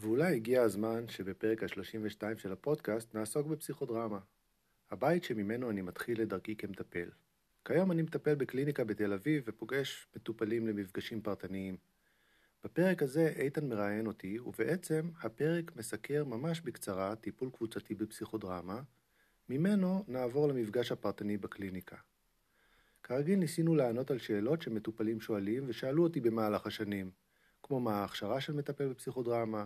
ואולי הגיע הזמן שבפרק ה-32 של הפודקאסט נעסוק בפסיכודרמה. הבית שממנו אני מתחיל את דרכי כמטפל. כיום אני מטפל בקליניקה בתל אביב ופוגש מטופלים למפגשים פרטניים. בפרק הזה איתן מראיין אותי, ובעצם הפרק מסקר ממש בקצרה טיפול קבוצתי בפסיכודרמה, ממנו נעבור למפגש הפרטני בקליניקה. כרגיל ניסינו לענות על שאלות שמטופלים שואלים ושאלו אותי במהלך השנים, כמו מה ההכשרה של מטפל בפסיכודרמה,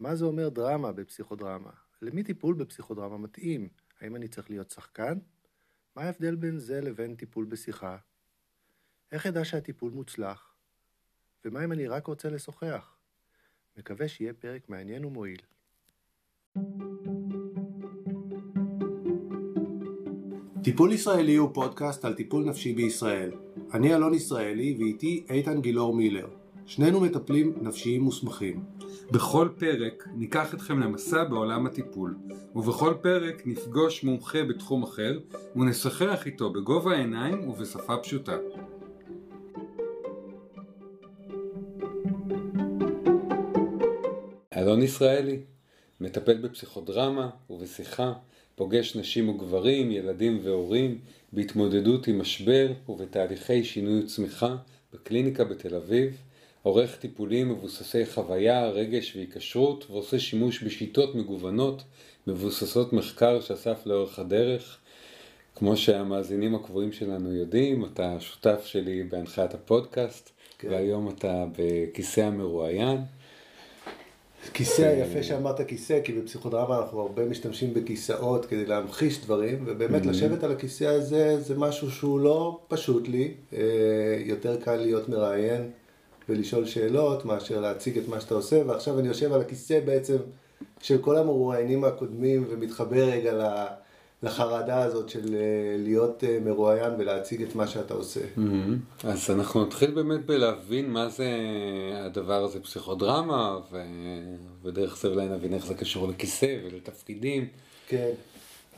מה זה אומר דרמה בפסיכודרמה, למי טיפול בפסיכודרמה מתאים, האם אני צריך להיות שחקן? מה ההבדל בין זה לבין טיפול בשיחה? איך אדע שהטיפול מוצלח? ומה אם אני רק רוצה לשוחח? מקווה שיהיה פרק מעניין ומועיל. טיפול ישראלי הוא פודקאסט על טיפול נפשי בישראל. אני אלון ישראלי ואיתי איתן גילאור מילר. שנינו מטפלים נפשיים מוסמכים. בכל פרק ניקח אתכם למסע בעולם הטיפול, ובכל פרק נפגוש מומחה בתחום אחר ונשחח איתו בגובה העיניים ובשפה פשוטה. אלון ישראלי, מטפל בפסיכודרמה ובשיחה, פוגש נשים וגברים, ילדים והורים, בהתמודדות עם משבר ובתהליכי שינוי וצמיחה בקליניקה בתל אביב, עורך טיפולים מבוססי חוויה, רגש והיקשרות, ועושה שימוש בשיטות מגוונות מבוססות מחקר שאסף לאורך הדרך. כמו שהמאזינים הקבועים שלנו יודעים, אתה שותף שלי בהנחיית הפודקאסט, כן. והיום אתה בכיסא המרואיין. כיסא, יפה שאמרת כיסא, כי בפסיכודרמה אנחנו הרבה משתמשים בכיסאות כדי להמחיש דברים, ובאמת mm-hmm. לשבת על הכיסא הזה זה משהו שהוא לא פשוט לי, אה, יותר קל להיות מראיין ולשאול שאלות מאשר להציג את מה שאתה עושה, ועכשיו אני יושב על הכיסא בעצם של כל המרואיינים הקודמים ומתחבר רגע לחרדה הזאת של אה, להיות אה, מרואיין ולהציג את מה שאתה עושה. Mm-hmm. אז אנחנו נתחיל באמת בלהבין מה זה הדבר הזה פסיכודרמה, ודרך זה אולי נבין איך זה קשור לכיסא ולתפקידים. כן,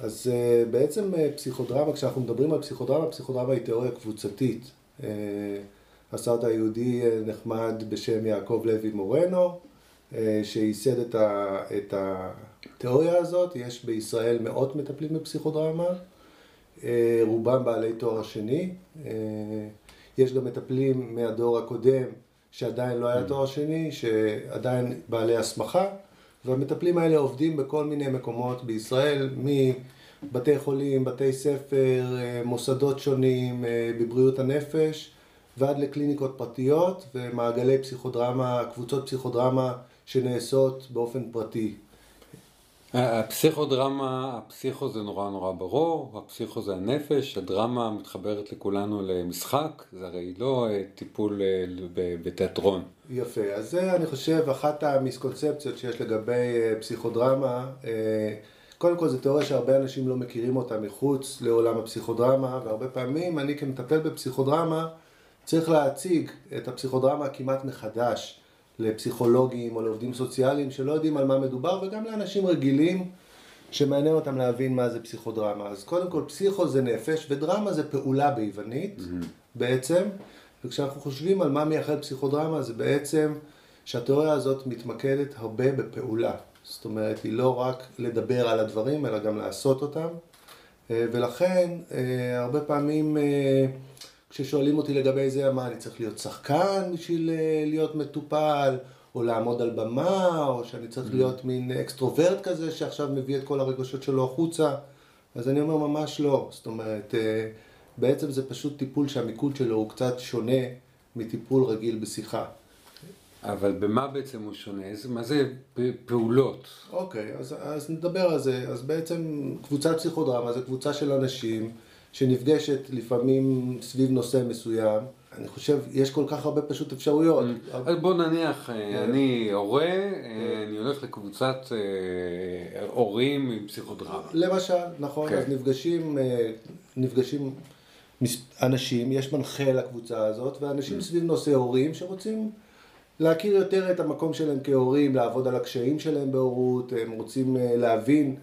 אז אה, בעצם פסיכודרמה, כשאנחנו מדברים על פסיכודרמה, פסיכודרמה היא תיאוריה קבוצתית. הסרט היהודי נחמד בשם יעקב לוי מורנו, שייסד את, ה, את התיאוריה הזאת, יש בישראל מאות מטפלים בפסיכודרמה, רובם בעלי תואר שני, יש גם מטפלים מהדור הקודם שעדיין לא היה תואר שני, שעדיין בעלי הסמכה, והמטפלים האלה עובדים בכל מיני מקומות בישראל, מבתי חולים, בתי ספר, מוסדות שונים בבריאות הנפש, ועד לקליניקות פרטיות ומעגלי פסיכודרמה, קבוצות פסיכודרמה שנעשות באופן פרטי. הפסיכודרמה, הפסיכו זה נורא נורא ברור, הפסיכו זה הנפש, הדרמה מתחברת לכולנו למשחק, זה הרי לא אה, טיפול אה, בתיאטרון. יפה, אז זה אני חושב אחת המיסקונספציות שיש לגבי אה, פסיכודרמה. קודם כל זו תיאוריה שהרבה אנשים לא מכירים אותה מחוץ לעולם הפסיכודרמה, והרבה פעמים אני כמטפל בפסיכודרמה צריך להציג את הפסיכודרמה כמעט מחדש לפסיכולוגים או לעובדים סוציאליים שלא יודעים על מה מדובר וגם לאנשים רגילים שמעניין אותם להבין מה זה פסיכודרמה. אז קודם כל פסיכו זה נפש ודרמה זה פעולה ביוונית mm-hmm. בעצם, וכשאנחנו חושבים על מה מייחד פסיכודרמה זה בעצם שהתיאוריה הזאת מתמקדת הרבה בפעולה. זאת אומרת, היא לא רק לדבר על הדברים, אלא גם לעשות אותם. אה, ולכן, אה, הרבה פעמים אה, כששואלים אותי לגבי זה, מה, אני צריך להיות שחקן בשביל אה, להיות מטופל, או לעמוד על במה, או שאני צריך mm-hmm. להיות מין אקסטרוברט כזה שעכשיו מביא את כל הרגשות שלו החוצה, אז אני אומר ממש לא, זאת אומרת, אה, בעצם זה פשוט טיפול שהמיקוד שלו הוא קצת שונה מטיפול רגיל בשיחה. אבל במה בעצם הוא שונה? מה זה פעולות? אוקיי, אז, אז נדבר על זה. אז בעצם קבוצת פסיכודרמה זה קבוצה של אנשים שנפגשת לפעמים סביב נושא מסוים. אני חושב, יש כל כך הרבה פשוט אפשרויות. Mm. אז בוא נניח, אה, כן. אני הורה, אה, כן. אני הולך לקבוצת אה, הורים עם פסיכודרמה. למשל, נכון, כן. אז נפגשים, נפגשים אנשים, יש מנחה לקבוצה הזאת, ואנשים mm. סביב נושא הורים שרוצים להכיר יותר את המקום שלהם כהורים, לעבוד על הקשיים שלהם בהורות, הם רוצים להבין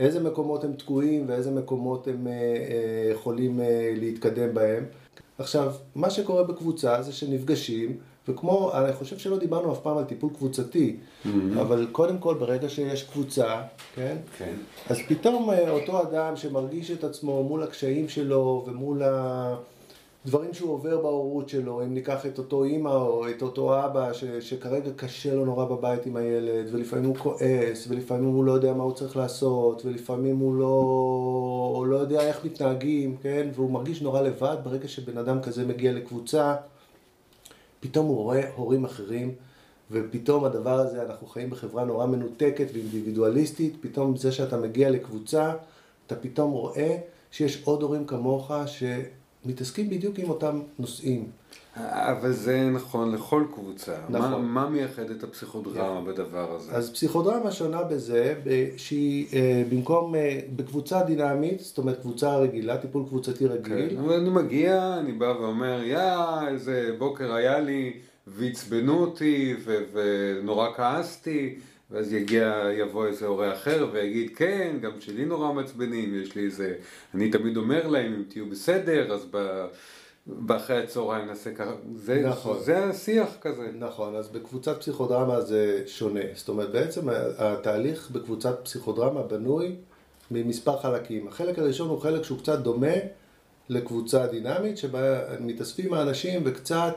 איזה מקומות הם תקועים ואיזה מקומות הם אה, אה, יכולים אה, להתקדם בהם. עכשיו, מה שקורה בקבוצה זה שנפגשים וכמו, אני חושב שלא דיברנו אף פעם על טיפול קבוצתי, אבל קודם כל ברגע שיש קבוצה, כן? כן. אז פתאום אותו אדם שמרגיש את עצמו מול הקשיים שלו ומול הדברים שהוא עובר בהורות שלו, אם ניקח את אותו אימא או את אותו אבא ש, שכרגע קשה לו נורא בבית עם הילד, ולפעמים הוא כועס, ולפעמים הוא לא יודע מה הוא צריך לעשות, ולפעמים הוא לא, הוא לא יודע איך מתנהגים, כן? והוא מרגיש נורא לבד ברגע שבן אדם כזה מגיע לקבוצה, פתאום הוא רואה הורים אחרים. ופתאום הדבר הזה, אנחנו חיים בחברה נורא מנותקת ואינדיבידואליסטית, פתאום זה שאתה מגיע לקבוצה, אתה פתאום רואה שיש עוד הורים כמוך שמתעסקים בדיוק עם אותם נושאים. אבל זה נכון לכל קבוצה. נכון. מה, מה מייחד את הפסיכודרמה בדבר הזה? אז פסיכודרמה שונה בזה שהיא אה, במקום, אה, בקבוצה דינמית, זאת אומרת קבוצה רגילה, טיפול קבוצתי רגיל, כן. אבל אני מגיע, אני בא ואומר, יא, איזה בוקר היה לי, ועצבנו אותי, ו- ונורא כעסתי, ואז יגיע, יבוא איזה הורה אחר ויגיד, כן, גם שלי נורא מעצבנים, יש לי איזה... אני תמיד אומר להם, אם תהיו בסדר, אז ב... באחרי הצהריים נעשה ככה, זה, נכון. זה השיח כזה. נכון, אז בקבוצת פסיכודרמה זה שונה. זאת אומרת, בעצם התהליך בקבוצת פסיכודרמה בנוי ממספר חלקים. החלק הראשון הוא חלק שהוא קצת דומה לקבוצה דינמית, שבה מתאספים האנשים וקצת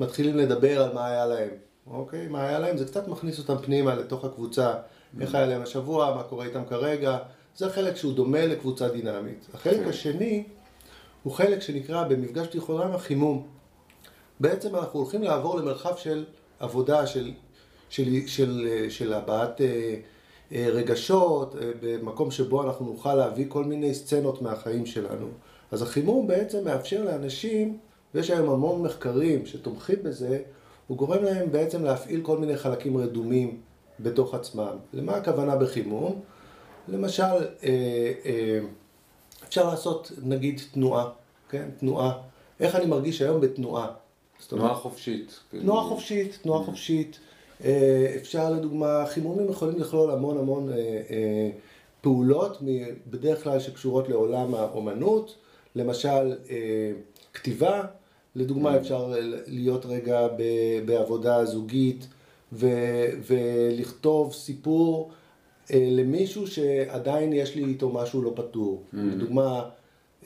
מתחילים לדבר על מה היה להם. אוקיי? מה היה להם? זה קצת מכניס אותם פנימה לתוך הקבוצה. איך היה להם השבוע, מה קורה איתם כרגע. זה חלק שהוא דומה לקבוצה דינמית. החלק כן. השני הוא חלק שנקרא במפגש פסיכודרמה חימום. בעצם אנחנו הולכים לעבור למרחב של עבודה, של, של, של, של הבעת אה, אה, רגשות, אה, במקום שבו אנחנו נוכל להביא כל מיני סצנות מהחיים שלנו. אז החימום בעצם מאפשר לאנשים, ויש היום המון מחקרים שתומכים בזה, הוא גורם להם בעצם להפעיל כל מיני חלקים רדומים בתוך עצמם. למה הכוונה בחימום? למשל, אה, אה, אפשר לעשות נגיד תנועה, כן? תנועה. איך אני מרגיש היום בתנועה? אומרת, תנועה חופשית. תנועה חופשית, תנועה חופשית. אה, אפשר לדוגמה, חימומים יכולים לכלול המון המון פעולות, בדרך כלל שקשורות לעולם האומנות, למשל כתיבה, לדוגמה אפשר להיות רגע בעבודה זוגית ו- ולכתוב סיפור אה, למישהו שעדיין יש לי איתו משהו לא פתור. לדוגמה,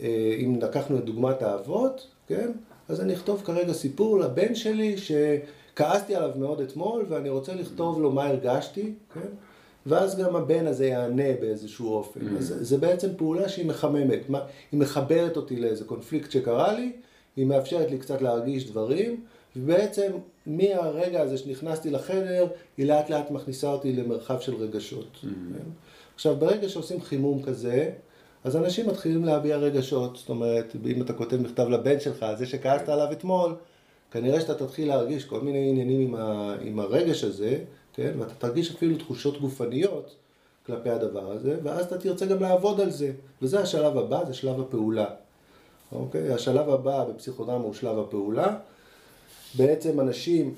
אה, אם לקחנו את דוגמת האבות, כן? אז אני אכתוב כרגע סיפור לבן שלי שכעסתי עליו מאוד אתמול ואני רוצה לכתוב לו מה הרגשתי, כן? ואז גם הבן הזה יענה באיזשהו אופן. אז זה בעצם פעולה שהיא מחממת, היא מחברת אותי לאיזה קונפליקט שקרה לי, היא מאפשרת לי קצת להרגיש דברים, ובעצם מהרגע הזה שנכנסתי לחדר, היא לאט לאט מכניסה אותי למרחב של רגשות. כן? עכשיו, ברגע שעושים חימום כזה, אז אנשים מתחילים להביע רגשות, זאת אומרת, אם אתה כותב מכתב לבן שלך, על זה שכעסת עליו אתמול, כנראה שאתה תתחיל להרגיש כל מיני עניינים עם, ה, עם הרגש הזה, כן? ואתה תרגיש אפילו תחושות גופניות כלפי הדבר הזה, ואז אתה תרצה גם לעבוד על זה. וזה השלב הבא, זה שלב הפעולה. אוקיי? השלב הבא בפסיכודרמה הוא שלב הפעולה. בעצם אנשים,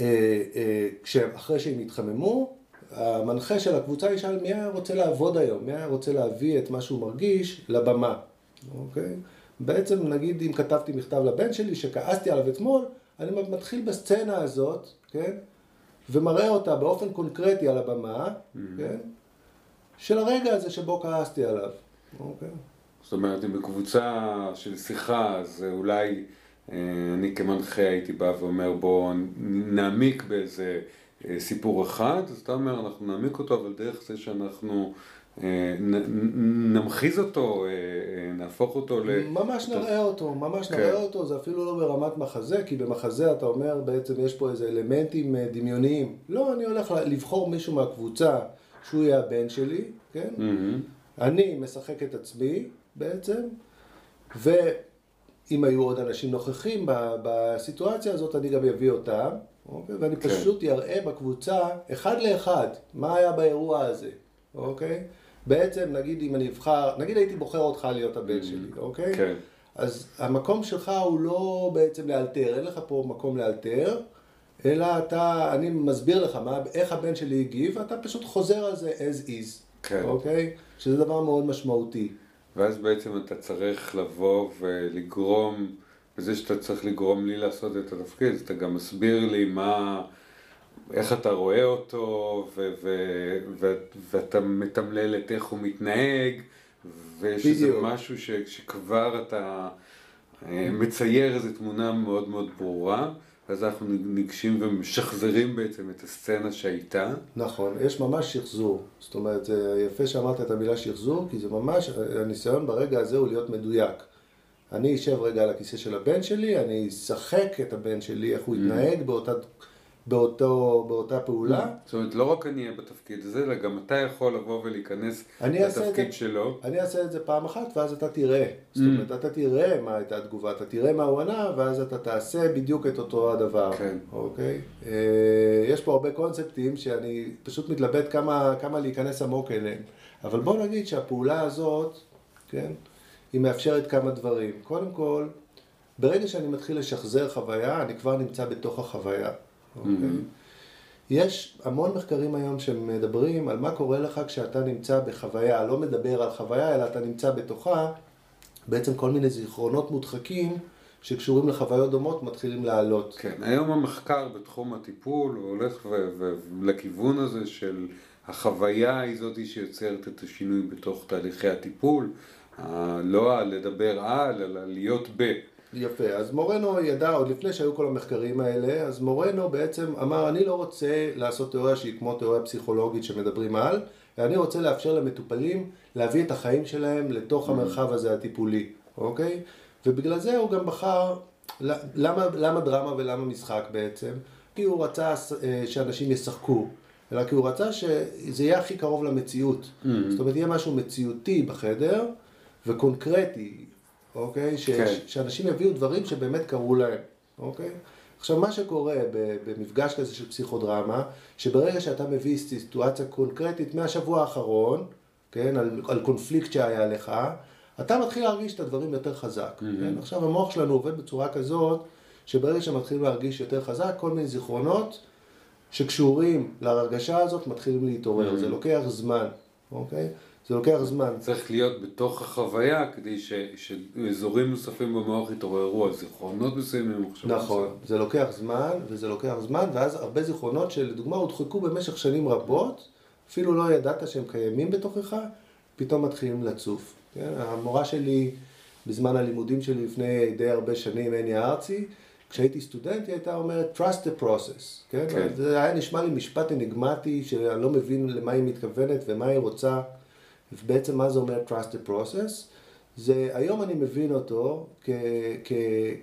אה, אה, כשאחרי שהם יתחממו, המנחה של הקבוצה ישאל מי היה רוצה לעבוד היום, מי היה רוצה להביא את מה שהוא מרגיש לבמה, אוקיי? בעצם נגיד אם כתבתי מכתב לבן שלי שכעסתי עליו אתמול, אני מתחיל בסצנה הזאת, כן? ומראה אותה באופן קונקרטי על הבמה, כן? של הרגע הזה שבו כעסתי עליו, אוקיי? זאת אומרת, אם בקבוצה של שיחה, אז אולי אה, אני כמנחה הייתי בא ואומר בואו נעמיק באיזה אה, סיפור אחד, אז אתה אומר אנחנו נעמיק אותו, אבל דרך זה שאנחנו אה, נמחיז אותו, אה, אה, נהפוך אותו ל... ממש נראה אותו, ממש כן. נראה אותו, זה אפילו לא ברמת מחזה, כי במחזה אתה אומר בעצם יש פה איזה אלמנטים דמיוניים. לא, אני הולך לבחור מישהו מהקבוצה שהוא יהיה הבן שלי, כן? מהמם. אני משחק את עצמי בעצם, ואם היו עוד אנשים נוכחים בסיטואציה הזאת, אני גם אביא אותם, אוקיי? ואני כן. פשוט אראה בקבוצה, אחד לאחד, מה היה באירוע הזה, אוקיי? בעצם, נגיד אם אני אבחר, נגיד הייתי בוחר אותך להיות הבן שלי, אוקיי? כן. אז המקום שלך הוא לא בעצם לאלתר, אין לך פה מקום לאלתר, אלא אתה, אני מסביר לך מה, איך הבן שלי הגיב, ואתה פשוט חוזר על זה as is, כן. אוקיי? שזה דבר מאוד משמעותי. ואז בעצם אתה צריך לבוא ולגרום וזה שאתה צריך לגרום לי לעשות את התפקיד, אתה גם מסביר לי מה, איך אתה רואה אותו, ו- ו- ו- ואתה מתמלל את איך הוא מתנהג, ויש איזה. משהו ש- שכבר אתה אה, מצייר איזו תמונה מאוד מאוד ברורה, אז אנחנו ניגשים ומשחזרים בעצם את הסצנה שהייתה. נכון, יש ממש שחזור. זאת אומרת, יפה שאמרת את המילה שחזור, כי זה ממש, הניסיון ברגע הזה הוא להיות מדויק. אני אשב רגע על הכיסא של הבן שלי, אני אשחק את הבן שלי, איך הוא יתנהג באותה, באותו, באותה פעולה. זאת אומרת, לא רק אני אהיה בתפקיד הזה, אלא גם אתה יכול לבוא ולהיכנס לתפקיד. שלו. אני אעשה את זה פעם אחת, ואז אתה תראה. זאת אומרת, אתה תראה מה הייתה התגובה, אתה תראה מה הוא ענה, ואז אתה תעשה בדיוק את אותו הדבר. כן. אוקיי? אה, יש פה הרבה קונספטים שאני פשוט מתלבט כמה, כמה להיכנס עמוק אליהם. אבל בוא נגיד שהפעולה הזאת, כן, היא מאפשרת כמה דברים. קודם כל, ברגע שאני מתחיל לשחזר חוויה, אני כבר נמצא בתוך החוויה. אוקיי? יש המון מחקרים היום שמדברים על מה קורה לך כשאתה נמצא בחוויה, לא מדבר על חוויה, אלא אתה נמצא בתוכה, בעצם כל מיני זיכרונות מודחקים שקשורים לחוויות דומות מתחילים לעלות. כן, היום המחקר בתחום הטיפול הולך לכיוון הזה של החוויה היא זאת שיוצרת את השינוי בתוך תהליכי הטיפול, לא על לדבר על, אלא להיות ב. יפה, אז מורנו ידע, עוד לפני שהיו כל המחקרים האלה, אז מורנו בעצם אמר, אני לא רוצה לעשות תיאוריה שהיא כמו תיאוריה פסיכולוגית שמדברים על, אלא אני רוצה לאפשר למטופלים להביא את החיים שלהם לתוך המרחב הזה הטיפולי, אוקיי? ובגלל זה הוא גם בחר, למה, למה דרמה ולמה משחק בעצם? כי הוא רצה אה, שאנשים ישחקו, אלא כי הוא רצה שזה יהיה הכי קרוב למציאות. זאת אומרת, יהיה משהו מציאותי בחדר וקונקרטי, אוקיי? ש- כן. שאנשים יביאו דברים שבאמת קרו להם, אוקיי? עכשיו, מה שקורה במפגש כזה של פסיכודרמה, שברגע שאתה מביא סיטואציה קונקרטית מהשבוע האחרון, כן, על, על קונפליקט שהיה לך, אתה מתחיל להרגיש את הדברים יותר חזק. כן? עכשיו, המוח שלנו עובד בצורה כזאת, שברגע שמתחילים להרגיש יותר חזק, כל מיני זיכרונות שקשורים להרגשה הזאת מתחילים להתעורר. זה לוקח זמן, אוקיי? זה לוקח זמן. צריך להיות בתוך החוויה כדי ש- שאזורים נוספים במוח יתעוררו על זיכרונות מסוימים. מחשבות נכון, מסוימות. זה לוקח זמן, וזה לוקח זמן, ואז הרבה זיכרונות שלדוגמה הודחקו במשך שנים רבות, אפילו לא ידעת שהם קיימים בתוכך, פתאום מתחילים לצוף. כן? המורה שלי, בזמן הלימודים שלי לפני די הרבה שנים, הני ארצי, כשהייתי סטודנט היא הייתה אומרת trust the process, כן? כן. זה היה נשמע לי משפט אניגמטי, שאני לא מבין למה היא מתכוונת ומה היא רוצה, ובעצם מה זה אומר trust the process. זה, היום אני מבין אותו כ, כ,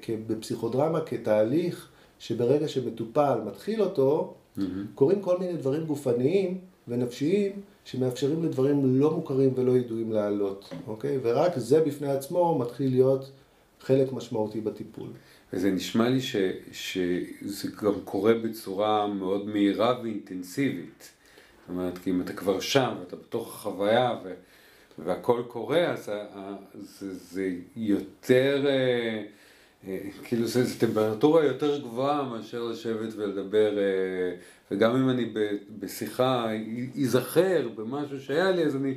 כ, בפסיכודרמה כתהליך שברגע שמטופל מתחיל אותו, קורים כל מיני דברים גופניים ונפשיים שמאפשרים לדברים לא מוכרים ולא ידועים לעלות, אוקיי? ורק זה בפני עצמו מתחיל להיות חלק משמעותי בטיפול. וזה נשמע לי ש, שזה גם קורה בצורה מאוד מהירה ואינטנסיבית. זאת אומרת, כי אם אתה כבר שם ואתה בתוך החוויה ו, והכל קורה, אז ה- ה- זה, זה יותר, אה, אה, כאילו זה, זה טמפרטורה יותר גבוהה מאשר לשבת ולדבר, אה, וגם אם אני ב, בשיחה ייזכר במשהו שהיה לי, אז אני,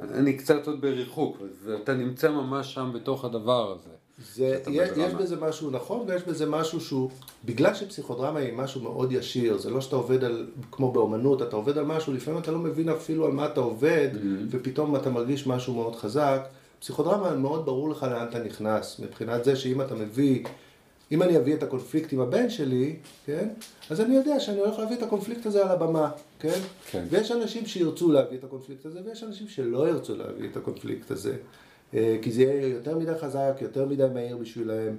אני קצת עוד בריחוק, ואתה נמצא ממש שם בתוך הדבר הזה. זה, יש. יש בזה משהו נכון ויש בזה משהו שהוא, בגלל שפסיכודרמה היא משהו מאוד ישיר, זה לא שאתה עובד על, כמו באומנות, אתה עובד על משהו, לפעמים אתה לא מבין אפילו על מה אתה עובד, ופתאום אתה מרגיש משהו מאוד חזק. פסיכודרמה מאוד ברור לך לאן אתה נכנס, מבחינת זה שאם אתה מביא, אם אני אביא את הקונפליקט עם הבן שלי, כן, אז אני יודע שאני הולך להביא את הקונפליקט הזה על הבמה, כן? כן. ויש אנשים שירצו להביא את הקונפליקט הזה, ויש אנשים שלא ירצו להביא את הקונפליקט הזה. אה, כי זה יהיה יותר מדי חזק, יותר מדי מהיר בשבילהם.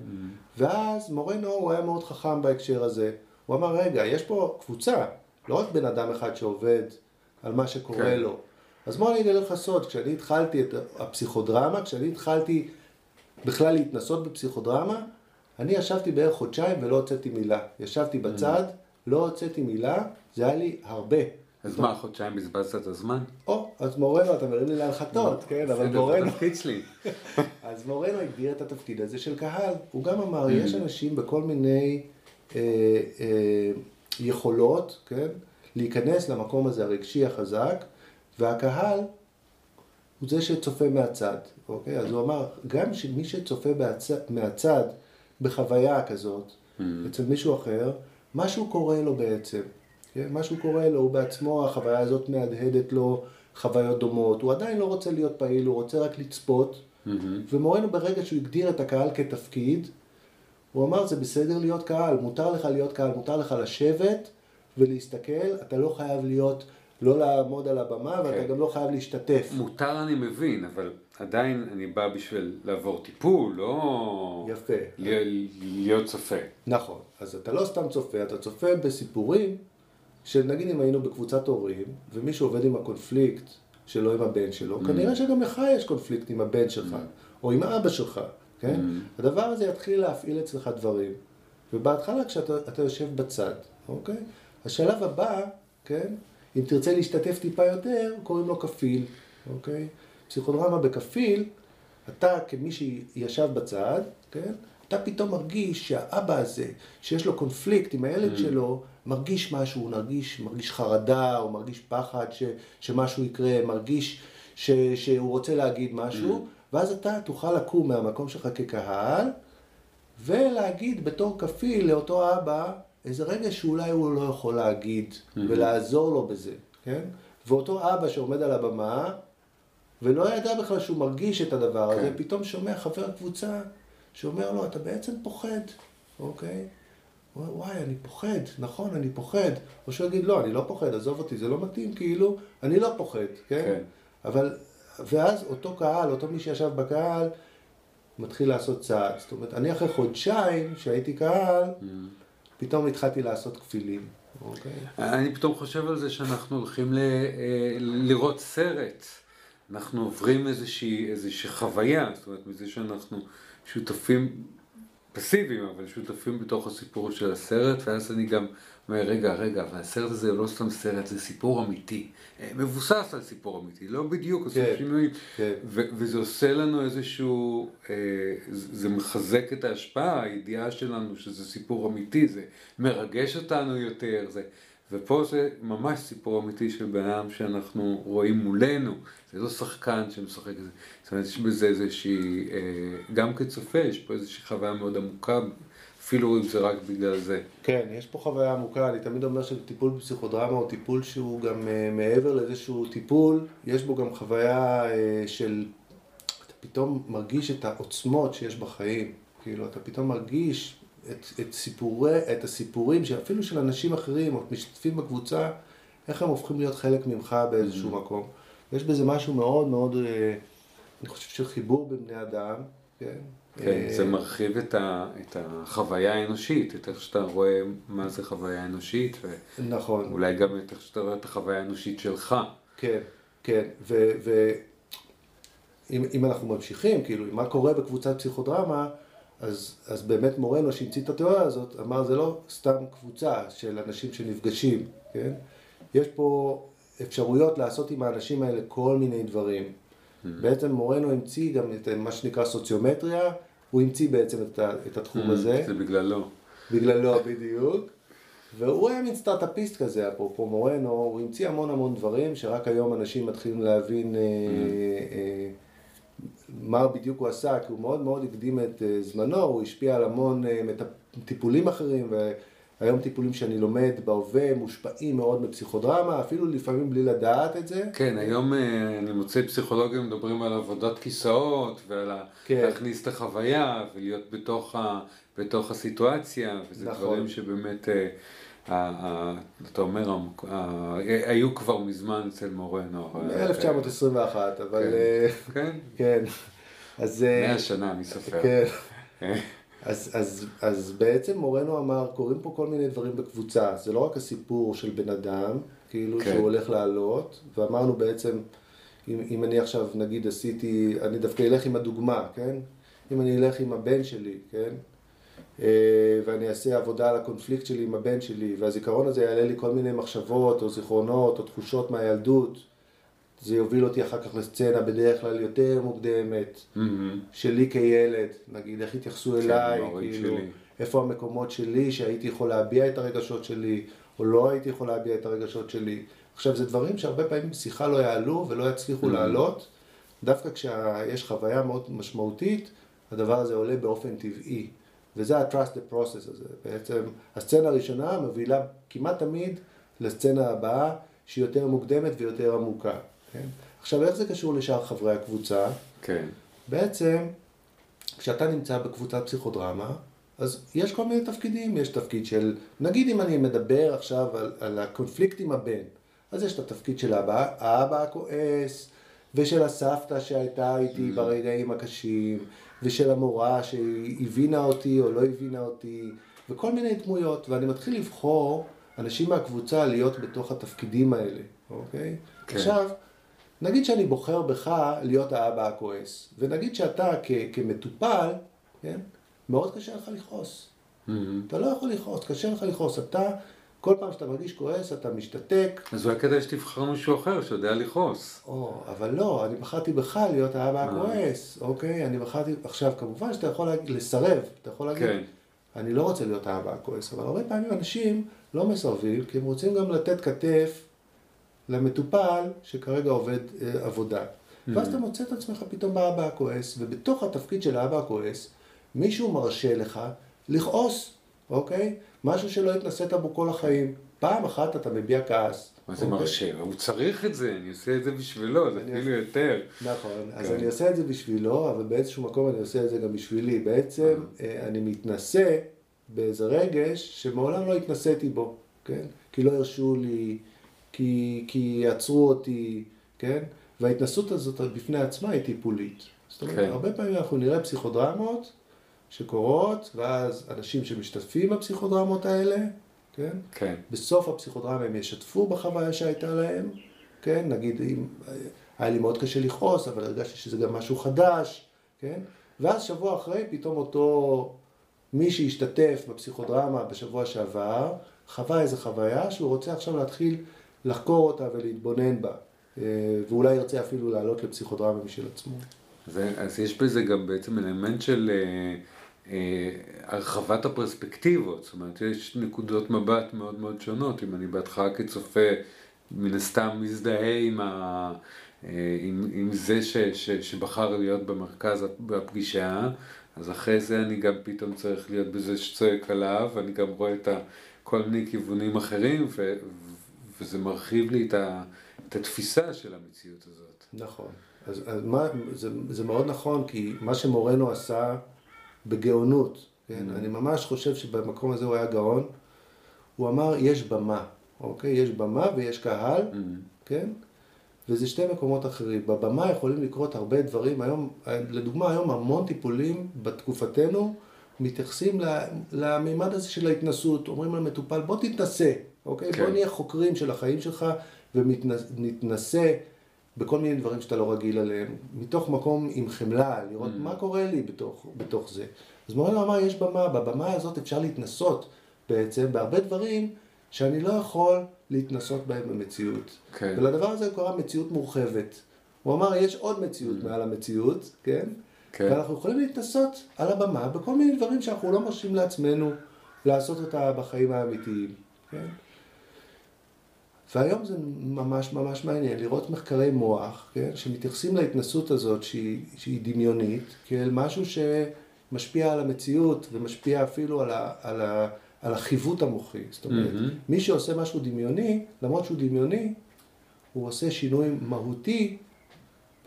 ואז מורנו הוא היה מאוד חכם בהקשר הזה. הוא אמר, רגע, יש פה קבוצה, לא רק בן אדם אחד שעובד על מה שקורה כן. לו. אז בוא אני אגלה לך סוד, כשאני התחלתי את הפסיכודרמה, כשאני התחלתי בכלל להתנסות בפסיכודרמה, אני ישבתי בערך חודשיים ולא הוצאתי מילה. ישבתי בצד, לא הוצאתי מילה, זה היה לי הרבה. אז מה, חודשיים בזבזת את הזמן? או, אז מורנו, אתה מרים לי להנחתות, כן, אבל מורנו... זה התפקיד שלי. אז מורנו הגדיר את התפקיד הזה של קהל. הוא גם אמר, יש אנשים בכל מיני אה, אה, יכולות, כן, להיכנס למקום הזה הרגשי החזק, והקהל הוא זה שצופה מהצד, אוקיי? אז הוא אמר, גם שמי שצופה. מהצד בחוויה כזאת, Mm. אצל מישהו אחר, משהו קורה לו בעצם. כן? משהו קורה לו, הוא בעצמו, החוויה הזאת מהדהדת לו חוויות דומות. הוא עדיין לא רוצה להיות פעיל, הוא רוצה רק לצפות. ומורנו ברגע שהוא הגדיר את הקהל כתפקיד, הוא אמר, זה בסדר להיות קהל, מותר לך להיות קהל, מותר לך לשבת ולהסתכל, אתה לא חייב להיות, לא לעמוד על הבמה, ואתה כן. גם לא חייב להשתתף. מותר אני מבין, אבל עדיין אני בא בשביל לעבור טיפול, לא... יפה. להיות צופה. נכון. אז אתה לא סתם צופה, אתה צופה בסיפורים של נגיד אם היינו בקבוצת הורים, ומישהו עובד עם הקונפליקט שלו עם הבן שלו, כנראה שגם לך יש קונפליקט עם הבן שלך, או עם אבא שלך, כן? הדבר הזה יתחיל להפעיל אצלך דברים. ובהתחלה כשאתה אתה יושב בצד, אוקיי? השלב הבא, כן? אם תרצה להשתתף טיפה יותר, קוראים לו כפיל, אוקיי? פסיכודרמה בכפיל, אתה כמי שישב בצד, כן? אתה פתאום מרגיש שהאבא הזה, שיש לו קונפליקט עם הילד שלו, מרגיש משהו, הוא מרגיש, מרגיש חרדה, או מרגיש פחד ש, שמשהו יקרה, מרגיש ש, שהוא רוצה להגיד משהו, ואז אתה תוכל לקום מהמקום שלך כקהל, ולהגיד בתור כפיל לאותו אבא איזה רגע שאולי הוא לא יכול להגיד, ולעזור לו בזה, כן? ואותו אבא שעומד על הבמה, ולא ידע בכלל שהוא מרגיש את הדבר הזה, כן. פתאום שומע חבר קבוצה שאומר לו, אתה בעצם פוחד, אוקיי? וואי, אני פוחד, נכון, אני פוחד. או שהוא יגיד, לא, אני לא פוחד, עזוב אותי, זה לא מתאים, כאילו, אני לא פוחד, כן? כן. אבל, ואז אותו קהל, אותו מי שישב בקהל, מתחיל לעשות צעד. זאת אומרת, אני אחרי חודשיים שהייתי קהל, פתאום התחלתי לעשות כפילים, אוקיי? אני פתאום חושב על זה שאנחנו הולכים ל, אה, לראות סרט. אנחנו עוברים איזושהי, איזושהי חוויה, זאת אומרת, מזה שאנחנו שותפים פסיביים, אבל שותפים בתוך הסיפור של הסרט, ואז אני גם אומר, רגע, רגע, אבל הסרט הזה הוא לא סתם סרט, זה סיפור אמיתי. אה, מבוסס על סיפור אמיתי, לא בדיוק, עושים כן, שינויים. כן. וזה עושה לנו איזשהו, אה, זה מחזק את ההשפעה, הידיעה שלנו שזה סיפור אמיתי, זה מרגש אותנו יותר, זה, ופה זה ממש סיפור אמיתי של בן אדם שאנחנו רואים מולנו, זה לא שחקן שמשחק את זה, זאת אומרת יש בזה איזושהי, אה, גם כצופה יש פה איזושהי חוויה מאוד עמוקה, אפילו אם זה רק בגלל זה. כן, יש פה חוויה עמוקה, אני תמיד אומר שטיפול בפסיכודרמה הוא טיפול שהוא גם אה, מעבר לאיזשהו טיפול, יש בו גם חוויה אה, של, אתה פתאום מרגיש את העוצמות שיש בחיים, כאילו אתה פתאום מרגיש את, את, סיפורי, את הסיפורים שאפילו של אנשים אחרים או משתתפים בקבוצה, איך הם הופכים להיות חלק ממך באיזשהו מקום. יש בזה משהו מאוד מאוד, אה, אני חושב של חיבור בין בני אדם, כן? כן, אה, זה מרחיב את, ה, את החוויה האנושית, את איך שאתה רואה מה זה חוויה אנושית, ו... נכון. אולי גם את איך שאתה רואה את החוויה האנושית שלך. כן, כן, ו... ו אם, אם אנחנו ממשיכים, כאילו, מה קורה בקבוצת פסיכודרמה, אז, אז באמת מורנו שהמציא את התיאוריה הזאת, אמר זה לא סתם קבוצה של אנשים שנפגשים, כן? יש פה אפשרויות לעשות עם האנשים האלה כל מיני דברים. בעצם מורנו המציא גם את מה שנקרא סוציומטריה, הוא המציא בעצם את, את התחום הזה. זה בגללו. בגללו בדיוק. והוא היה מין סטארט-אפיסט כזה, אפרופו מורנו, הוא המציא המון המון דברים שרק היום אנשים מתחילים להבין אה, אה, מה בדיוק הוא עשה, כי הוא מאוד מאוד הקדים את אה, זמנו, הוא השפיע על המון אה, טיפולים אחרים, והיום טיפולים שאני לומד בהווה מושפעים מאוד מפסיכודרמה, אפילו לפעמים בלי לדעת את זה. כן, היום אה, אני מוצא פסיכולוגים מדברים על עבודת כיסאות ועל כן. להכניס את החוויה ולהיות בתוך, ה, בתוך הסיטואציה, וזה נכון. דברים שבאמת, אתה אומר, היו כבר מזמן אצל מורנו. מ-1921, אבל כן. אה, כן, כן. אז... אה, מאה שנה, אני סופר. כן. אז, אז, אז בעצם מורנו אמר, קורים פה כל מיני דברים בקבוצה, זה לא רק הסיפור של בן אדם, כאילו כן. שהוא הולך לעלות, ואמרנו בעצם, אם, אם אני עכשיו נגיד עשיתי, אני דווקא אלך עם הדוגמה, כן? אם אני אלך עם הבן שלי, כן? אה, ואני אעשה עבודה על הקונפליקט שלי עם הבן שלי, והזיכרון הזה יעלה לי כל מיני מחשבות או זיכרונות או תחושות מהילדות, זה יוביל אותי אחר כך לסצנה בדרך כלל יותר מוקדמת, מהמם. שלי כילד, נגיד איך התייחסו כן, אליי, כאילו, שלי. איפה המקומות שלי שהייתי יכול להביע את הרגשות שלי, או לא הייתי יכול להביע את הרגשות שלי. עכשיו, זה דברים שהרבה פעמים בשיחה לא יעלו ולא יצליחו Mm-hmm. לעלות, דווקא כשיש חוויה מאוד משמעותית, הדבר הזה עולה באופן טבעי. וזה ה-trusted process הזה. בעצם הסצנה הראשונה מובילה כמעט תמיד לסצנה הבאה, שהיא יותר מוקדמת ויותר עמוקה. כן? עכשיו, איך זה קשור לשאר חברי הקבוצה? כן. בעצם, כשאתה נמצא בקבוצת פסיכודרמה, אז יש כל מיני תפקידים, יש תפקיד של, נגיד אם אני מדבר עכשיו על, על הקונפליקט עם הבן, אז יש את התפקיד של האבא, האבא הכועס, ושל הסבתא שהייתה איתי mm-hmm. ברגעים הקשים, ושל המורה שהיא הבינה אותי או לא הבינה אותי, וכל מיני דמויות, ואני מתחיל לבחור אנשים מהקבוצה להיות בתוך התפקידים האלה, אוקיי? כן. עכשיו, נגיד שאני בוחר בך להיות האבא הכועס, ונגיד שאתה כ- כמטופל, כן? מאוד קשה לך לכעוס. Mm-hmm. אתה לא יכול לכעוס, קשה לך לכעוס. אתה, כל פעם שאתה מרגיש כועס, אתה משתתק. אז אולי כדאי שתבחר מישהו אחר שיודע לכעוס. או, אבל לא, אני בחרתי בך להיות האבא הכועס, אוקיי? אני בחרתי, עכשיו, כמובן שאתה יכול להגיד, לסרב, אתה יכול להגיד, כן. אני לא רוצה להיות האבא הכועס, אבל הרבה פעמים אנשים לא מסרבים, כי הם רוצים גם לתת כתף למטופל שכרגע עובד אה, עבודה. Mm-hmm. ואז אתה מוצא את עצמך פתאום באבא הכועס, ובתוך התפקיד של האבא הכועס, מישהו מרשה לך לכעוס, אוקיי? משהו שלא התנסית בו כל החיים. פעם אחת אתה מביע כעס. מה זה אוקיי? מרשה? הוא צריך את זה, אני עושה את זה בשבילו, זה אפילו יותר. נכון, אז כן. אני עושה את זה בשבילו, אבל באיזשהו מקום אני עושה את זה גם בשבילי. בעצם אה. אה, אני מתנשא באיזה רגש שמעולם לא התנסיתי בו, כן? כי לא הרשו לי, כי, כי עצרו אותי, כן? וההתנסות הזאת בפני עצמה היא טיפולית. זאת אומרת, כן. הרבה פעמים אנחנו נראה פסיכודרמות שקורות, ואז אנשים שמשתתפים בפסיכודרמות האלה, כן? כן. בסוף הפסיכודרמה הם ישתפו בחוויה שהייתה להם, כן? נגיד, אם היה לי מאוד קשה לכעוס, אבל הרגשתי שזה גם משהו חדש, כן? ואז שבוע אחרי, פתאום אותו מי שהשתתף בפסיכודרמה בשבוע שעבר, חווה איזו חוויה שהוא רוצה עכשיו להתחיל לחקור אותה ולהתבונן בה, אה, ואולי ירצה אפילו לעלות לפסיכודרמה משל עצמו. זה, אז יש בזה גם בעצם אלמנט של אה, אה, הרחבת הפרספקטיבות, זאת אומרת יש נקודות מבט מאוד מאוד שונות, אם אני בהתחלה כצופה מן הסתם מזדהה עם, ה, אה, עם, עם זה ש, ש, שבחר להיות במרכז הפגישה, אז אחרי זה אני גם פתאום צריך להיות בזה שצועק עליו, אני גם רואה את כל מיני כיוונים אחרים, ו, וזה מרחיב לי את, ה, את התפיסה של המציאות הזאת. נכון. אז, אז מה, זה, זה מאוד נכון, כי מה שמורנו עשה בגאונות, כן? Mm-hmm. אני ממש חושב שבמקום הזה הוא היה גאון. הוא אמר, יש במה, אוקיי? יש במה ויש קהל, mm-hmm. כן? וזה שתי מקומות אחרים. בבמה יכולים לקרות הרבה דברים. היום, לדוגמה, היום המון טיפולים בתקופתנו מתייחסים למימד הזה של ההתנסות. אומרים למטופל, בוא תתנסה, אוקיי? כן. בוא נהיה חוקרים של החיים שלך ונתנסה בכל מיני דברים שאתה לא רגיל עליהם, מתוך מקום עם חמלה, לראות mm. מה קורה לי בתוך, בתוך זה. אז מורנו אמר, יש במה, בבמה הזאת אפשר להתנסות בעצם בהרבה דברים שאני לא יכול להתנסות בהם במציאות. כן. ולדבר הזה קורא מציאות מורחבת. הוא אמר, יש עוד מציאות mm. מעל המציאות, כן? כן? ואנחנו יכולים להתנסות על הבמה בכל מיני דברים שאנחנו לא מרשים לעצמנו לעשות אותה בחיים האמיתיים, כן? והיום זה ממש ממש מעניין לראות מחקרי מוח, כן, שמתייחסים להתנסות הזאת שהיא, שהיא דמיונית, כאל משהו שמשפיע על המציאות ומשפיע אפילו על, ה, על, ה, על החיווט המוחי. זאת אומרת, mm-hmm. מי שעושה משהו דמיוני, למרות שהוא דמיוני, הוא עושה שינוי מהותי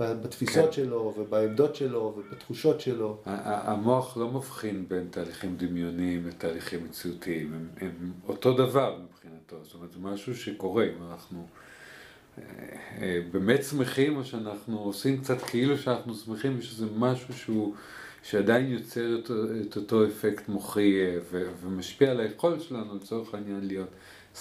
בתפיסות כן. שלו ובעמדות שלו ובתחושות שלו. המוח לא מבחין בין תהליכים דמיוניים לתהליכים מציאותיים, הם, הם אותו דבר מבחינתו, זאת אומרת זה משהו שקורה, אם אנחנו אה, אה, באמת שמחים או שאנחנו עושים קצת כאילו שאנחנו שמחים ושזה משהו שהוא, שעדיין יוצר את, את אותו אפקט מוחי אה, ומשפיע על היכולת שלנו לצורך העניין להיות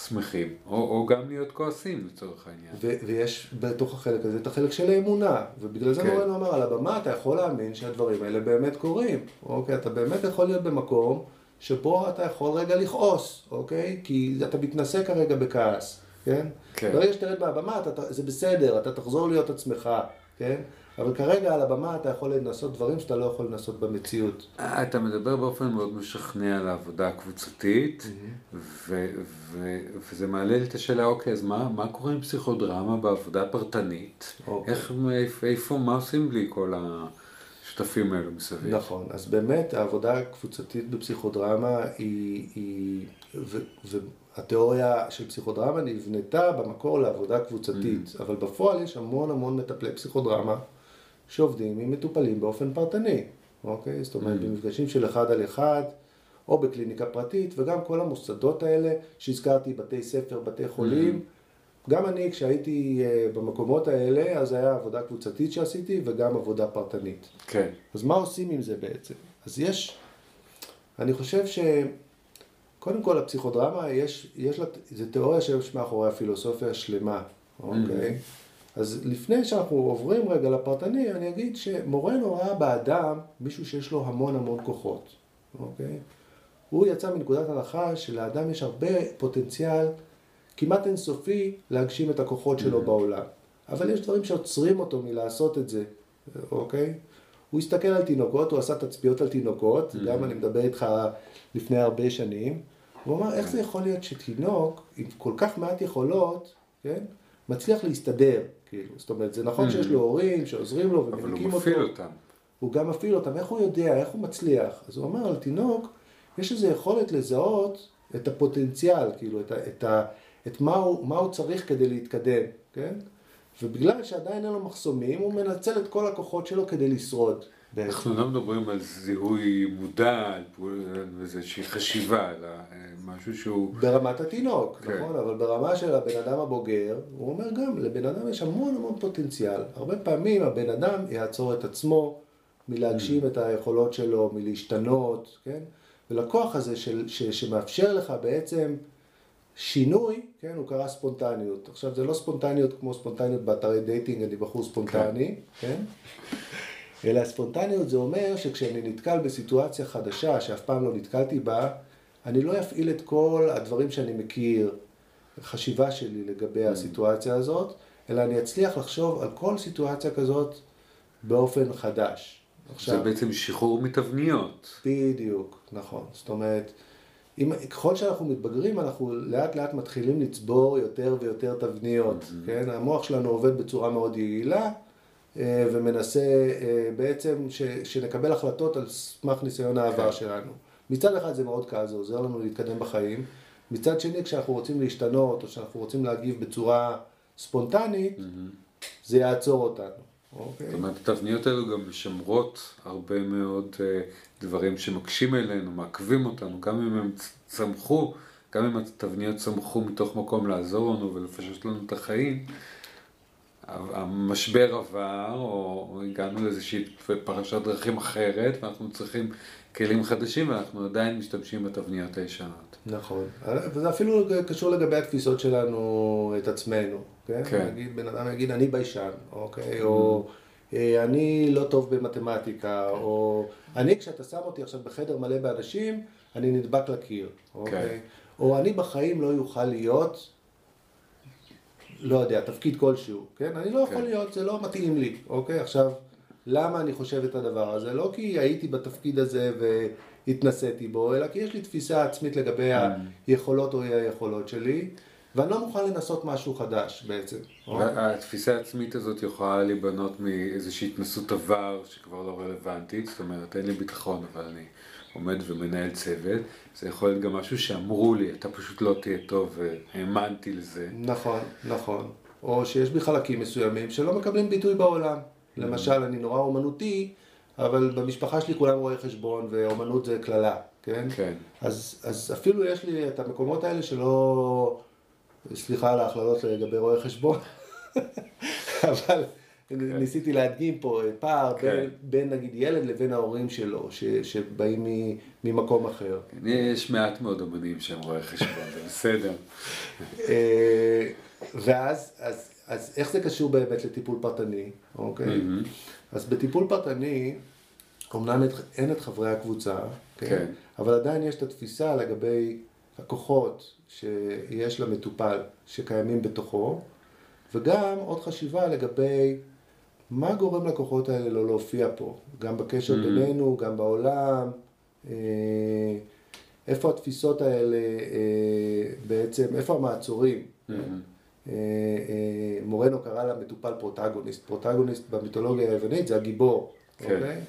שמחים, או, או גם להיות כועסים לצורך העניין. ו- ויש בתוך החלק הזה את החלק של האמונה, ובגלל זה כן. מורנו אמר, על הבמה אתה יכול להאמין שהדברים האלה באמת קורים, אוקיי? אתה באמת יכול להיות במקום שבו אתה יכול רגע לכעוס, אוקיי? כי אתה מתנשא כרגע בכעס, כן? כן. ברגע שתרד מהבמה אתה, זה בסדר, אתה תחזור להיות עצמך, כן? אבל כרגע על הבמה אתה יכול לנסות דברים שאתה לא יכול לנסות במציאות. אתה מדבר באופן מאוד משכנע על העבודה הקבוצתית, וזה מעלה לי את השאלה, אוקיי, אז מה, מה קורה עם פסיכודרמה בעבודה פרטנית? אוקיי. איך, איפה, מה עושים בלי כל השותפים האלו מסביב. נכון, אז באמת העבודה הקבוצתית בפסיכודרמה היא, היא ו, והתיאוריה של פסיכודרמה נבנתה במקור לעבודה קבוצתית, mm. אבל בפועל יש המון המון מטפלי פסיכודרמה שעובדים עם מטופלים באופן פרטני, אוקיי? זאת אומרת, mm. במפגשים של אחד על אחד, או בקליניקה פרטית, וגם כל המוסדות האלה שהזכרתי, בתי ספר, בתי חולים. Mm-hmm. גם אני, כשהייתי אה, במקומות האלה, אז היה עבודה קבוצתית שעשיתי וגם עבודה פרטנית. כן. אז מה עושים עם זה בעצם? אז יש, אני חושב ש... קודם כל, הפסיכודרמה, יש, יש לה, זו תיאוריה שיש מאחורי הפילוסופיה שלמה, אוקיי? Mm-hmm. אז לפני שאנחנו עוברים רגע לפרטני, אני אגיד שמורנו ראה באדם מישהו שיש לו המון המון כוחות, אוקיי? הוא יצא מנקודת הנחה שלאדם יש הרבה פוטנציאל כמעט אינסופי להגשים את הכוחות שלו mm-hmm. בעולם. אבל יש דברים שעוצרים אותו מלעשות את זה, אוקיי? הוא הסתכל על תינוקות, הוא עשה תצפיות על תינוקות, mm-hmm. גם אני מדבר איתך לפני הרבה שנים, הוא אמר, איך זה יכול להיות שתינוק עם כל כך מעט יכולות, כן, מצליח להסתדר, כאילו, זאת אומרת, זה נכון mm-hmm. שיש לו הורים שעוזרים לו ומנקים אותו. אבל הוא מפעיל אותם. הוא גם מפעיל אותם, איך הוא יודע, איך הוא מצליח? אז הוא אומר על תינוק, יש איזו יכולת לזהות את הפוטנציאל, כאילו, את, ה, את, ה, את מה, הוא, מה הוא צריך כדי להתקדם, כן? ובגלל שעדיין אין לו מחסומים, הוא מנצל את כל הכוחות שלו כדי לשרוד. אנחנו לא מדברים על זיהוי מודע, על איזושהי חשיבה, אלא אה, משהו שהוא... ברמת התינוק, כן. נכון, אבל ברמה של הבן אדם הבוגר, הוא אומר גם, לבן אדם יש המון המון פוטנציאל. הרבה פעמים הבן אדם יעצור את עצמו מלהגשים mm. את היכולות שלו, מלהשתנות, כן? ולכוח הזה של, ש, שמאפשר לך בעצם שינוי, כן, הוא קרא ספונטניות. עכשיו, זה לא ספונטניות כמו ספונטניות באתרי dating, אני בחור ספונטני, כן? אלא ספונטניות זה אומר שכשאני נתקל בסיטואציה חדשה, שאף פעם לא נתקלתי בה, אני לא אפעיל את כל הדברים שאני מכיר, חשיבה שלי לגבי mm. הסיטואציה הזאת, אלא אני אצליח לחשוב על כל סיטואציה כזאת באופן חדש. עכשיו, זה בעצם שחרור מתבניות. בדיוק, נכון. זאת אומרת, אם, ככל שאנחנו מתבגרים, אנחנו לאט לאט מתחילים לצבור יותר ויותר תבניות, mm-hmm. כן? המוח שלנו עובד בצורה מאוד יעילה, אה, ומנסה אה, בעצם ש, שנקבל החלטות על סמך ניסיון העבר כן. שלנו. מצד אחד זה מאוד קל, זה עוזר לנו להתקדם בחיים. מצד שני, כשאנחנו רוצים להשתנות, או שאנחנו רוצים להגיב בצורה ספונטנית, mm-hmm. זה יעצור אותנו. אוקיי. זאת אומרת, התבניות האלו גם משמרות הרבה מאוד אה, דברים שמקשים עלינו, מעכבים אותנו, גם אם הם צמחו, גם אם התבניות צמחו מתוך מקום לעזור לנו ולפשט לנו את החיים, המשבר עבר, או הגענו לאיזושהי פרשת דרכים אחרת, ואנחנו צריכים כלים חדשים, ואנחנו עדיין משתמשים בתבניות הישנות. נכון, וזה אפילו קשור לגבי התפיסות שלנו את עצמנו, כן? כן. נגיד, בן אדם יגיד, אני ביישן, אוקיי? Mm-hmm. או אה, אני לא טוב במתמטיקה, או אני, כשאתה שם אותי עכשיו בחדר מלא באנשים, אני נדבק לקיר, אוקיי? כן. או אני בחיים לא יוכל להיות לא יודע, תפקיד כלשהו, כן? אני לא יכול כן. להיות, זה לא מתאים לי, אוקיי? עכשיו, למה אני חושב את הדבר הזה? לא כי הייתי בתפקיד הזה והתנסיתי בו, אלא כי יש לי תפיסה עצמית לגבי mm. היכולות או היכולות שלי. ואני לא מוכן לנסות משהו חדש בעצם. והתפיסה העצמית הזאת יכולה להיבנות מאיזושהי התנסות עבר שכבר לא רלוונטית, זאת אומרת אין לי ביטחון אבל אני עומד ומנהל צוות, זה יכול להיות גם משהו שאמרו לי, אתה פשוט לא תהיה טוב והאמנתי לזה. נכון, נכון. או שיש בי חלקים מסוימים שלא מקבלים ביטוי בעולם. למשל, אני נורא אומנותי, אבל במשפחה שלי כולם רואי חשבון, ואומנות זה קללה, כן? כן. אז, אז אפילו יש לי את המקומות האלה שלא... סליחה על ההכללות לגבי רואי חשבון, אבל. ניסיתי להדגים פה פער כן. בין, בין נגיד ילד לבין ההורים שלו, ש, שבאים ממקום אחר. כן, יש מעט מאוד אמנים שהם רואי חשבון, זה בסדר. אה, ואז, אז, אז איך זה קשור באמת לטיפול פרטני, אוקיי? Mm-hmm. אז בטיפול פרטני, אמנם אין את חברי הקבוצה, כן? כן. אבל עדיין יש את התפיסה לגבי הכוחות שיש למטופל שקיימים בתוכו, וגם עוד חשיבה לגבי מה גורם לכוחות האלה לא להופיע פה, גם בקשר mm-hmm. בינינו, גם בעולם, אה, איפה התפיסות האלה אה, בעצם, איפה המעצורים. Mm-hmm. אה, מורנו קרא למטופל פרוטגוניסט, פרוטגוניסט במיתולוגיה היוונית זה הגיבור, כן. אוקיי?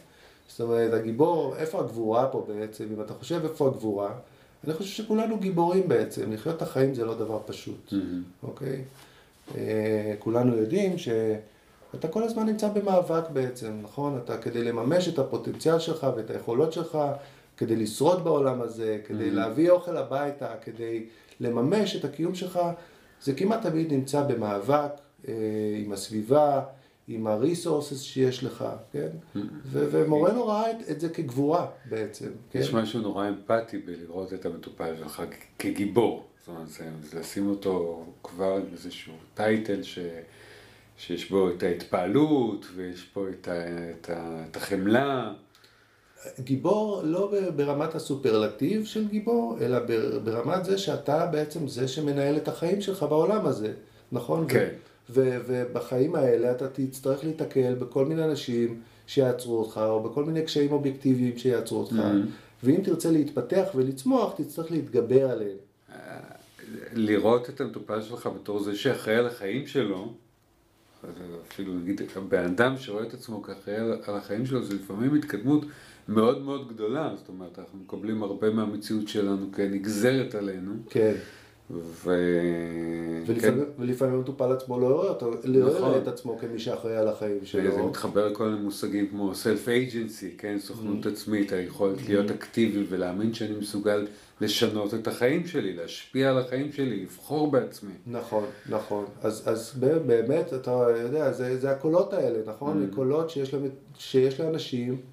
זאת אומרת, הגיבור, איפה הגבורה פה בעצם? אם אתה חושב איפה הגבורה, אני חושב שכולנו גיבורים בעצם, לחיות את החיים זה לא דבר פשוט, אוקיי? אה, כולנו יודעים שאתה כל הזמן נמצא במאבק בעצם, נכון? אתה כדי לממש את הפוטנציאל שלך ואת היכולות שלך, כדי לשרוד בעולם הזה, כדי להביא אוכל הביתה, כדי לממש את הקיום שלך, זה כמעט תמיד נמצא במאבק אה, עם הסביבה, עם הריסורסס שיש לך, כן? ו- ומורנו ראה את, את זה כגבורה בעצם, כן? יש משהו נורא אמפתי בלראות את המטופל שלך כגיבור. זאת אומרת, זה, זה לשים אותו כבר עם איזשהו טייטל ש, שיש בו את ההתפעלות ויש פה את, ה, את, ה, את החמלה. גיבור לא ברמת הסופרלטיב של גיבור, אלא ברמת זה שאתה בעצם זה שמנהל את החיים שלך בעולם הזה, נכון? כן. ו- ובחיים האלה אתה תצטרך להתקל בכל מיני אנשים שיעצרו אותך, או בכל מיני קשיים אובייקטיביים שיעצרו אותך, mm-hmm. ואם תרצה להתפתח ולצמוח, תצטרך להתגבר עליהם. לראות את המטופל שלך בתור זה שאחראי על החיים שלו, אפילו נגיד, בן אדם שרואה את עצמו כאחראי על החיים שלו, זה לפעמים התקדמות מאוד מאוד גדולה, זאת אומרת, אנחנו מקבלים הרבה מהמציאות שלנו כנגזרת עלינו. כן. ו... ולפעמים, כן. ולפעמים המטופל עצמו לא רואה, אותו, לא נכון. את עצמו כמי שאחראי על החיים שלו. זה מתחבר לכל מיני מושגים כמו self agency, כן, סוכנות mm-hmm. עצמית, היכולת mm-hmm. להיות אקטיבי ולהאמין שאני מסוגל לשנות את החיים שלי, להשפיע על החיים שלי, לבחור בעצמי. נכון, נכון. אז, אז באמת, אתה יודע, זה, זה הקולות האלה, נכון? Mm-hmm. קולות שיש. שיש לאנשים.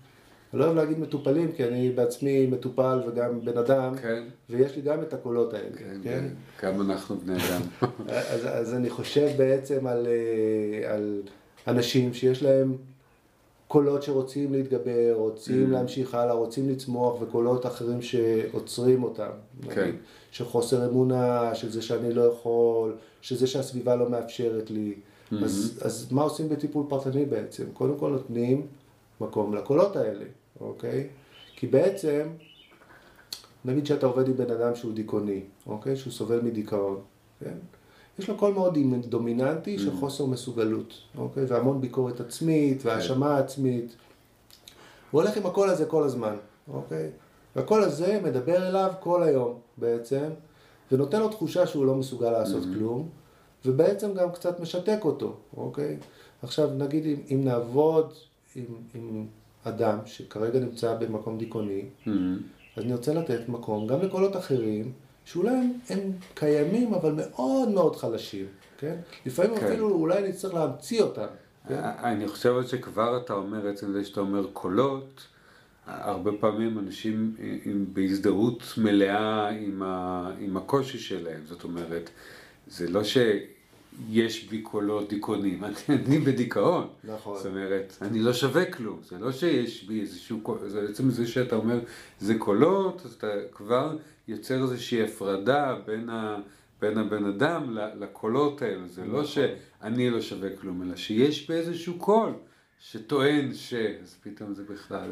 אני לא אוהב להגיד מטופלים, כי אני בעצמי מטופל וגם בן אדם, כן. ויש לי גם את הקולות האלה, כן? כן? גם אנחנו בני אדם. אז, אז אני חושב בעצם על, אה, על אנשים שיש להם קולות שרוצים להתגבר, רוצים mm. להמשיך הלאה, רוצים לצמוח, וקולות אחרים שעוצרים אותם. כן. נגיד, של חוסר אמונה, של זה שאני לא יכול, של זה שהסביבה לא מאפשרת לי. Mm-hmm. אז, אז מה עושים בטיפול פרטני בעצם? קודם כל נותנים מקום לקולות האלה. אוקיי? כי בעצם, נגיד שאתה עובד עם בן אדם שהוא דיכאוני, אוקיי? שהוא סובל מדיכאון, כן? יש לו קול מאוד דומיננטי של mm. חוסר מסוגלות, אוקיי? והמון ביקורת עצמית והאשמה כן. עצמית. הוא הולך עם הקול הזה כל הזמן, אוקיי? והקול הזה מדבר אליו כל היום בעצם, ונותן לו תחושה שהוא לא מסוגל לעשות mm-hmm. כלום, ובעצם גם קצת משתק אותו, אוקיי? עכשיו נגיד אם, אם נעבוד עם, עם אדם שכרגע נמצא במקום דיכאוני, mm-hmm. אז אני רוצה לתת מקום גם לקולות אחרים, שאולי הם, הם קיימים אבל מאוד מאוד חלשים, כן? לפעמים כן. אפילו אולי נצטרך להמציא אותם. כן? אני חושב שכבר אתה אומר, עצם זה שאתה אומר קולות, הרבה פעמים אנשים עם, בהזדהות מלאה עם, ה, עם הקושי שלהם, זאת אומרת, זה לא ש... יש בי קולות דיכאונים, אני בדיכאון. נכון. זאת אומרת, אני לא שווה כלום, זה לא שיש בי איזשהו, זה בעצם זה שאתה אומר, זה קולות, אז אתה כבר יוצר איזושהי הפרדה בין, ה, בין הבן אדם לקולות האלו, זה לא נכון. לא שאני לא שווה כלום, אלא שיש בי איזשהו קול. שטוען ש... אז פתאום זה בכלל...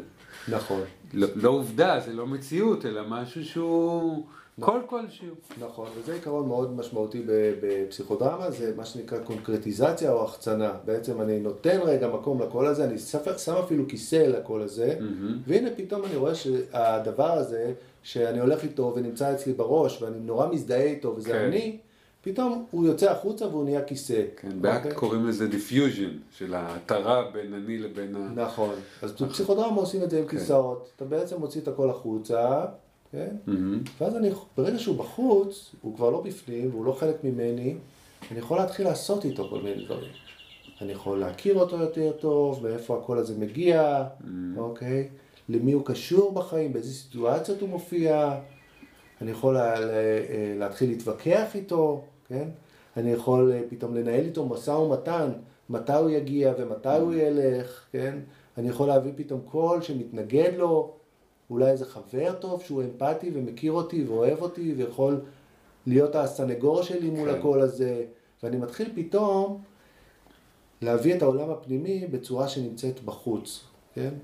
נכון. לא, לא עובדה, זה לא מציאות, אלא משהו שהוא... כל כלשהו. נכון, וזה עיקרון מאוד משמעותי בפסיכודרמה, זה מה שנקרא קונקרטיזציה או החצנה. בעצם אני נותן רגע מקום לקול הזה, אני שם אפילו כיסא לקול הזה, mm-hmm. והנה פתאום אני רואה שהדבר הזה, שאני הולך איתו ונמצא אצלי בראש, ואני נורא מזדהה איתו, וזה כן. אני, פתאום הוא יוצא החוצה והוא נהיה כיסא. כן, באקט אוקיי? קוראים לזה defusion, של ההתרה בין אני לבין ה... נכון, אז בפסיכודרמה עושים את זה עם כן. כיסאות. אתה בעצם מוציא את הכל החוצה. כן? ואז אני, ברגע שהוא בחוץ, הוא כבר לא בפנים, והוא לא חלק ממני, אני יכול להתחיל לעשות איתו כל מיני דברים. אני יכול להכיר אותו יותר טוב, מאיפה הקול הזה מגיע. אוקיי? למי הוא קשור בחיים, באיזה סיטואציות הוא מופיע. אני יכול לה, לה, להתחיל להתווכח איתו, כן? אני יכול אה, פתאום לנהל איתו משא ומתן, מתי הוא יגיע ומתי הוא ילך, כן? אני יכול להביא פתאום קול שמתנגד לו, אולי איזה חבר טוב שהוא אמפתי ומכיר אותי ואוהב אותי ויכול להיות הסנגור שלי מול כן. הקול הזה, ואני מתחיל פתאום להביא את העולם הפנימי בצורה שנמצאת בחוץ, כן?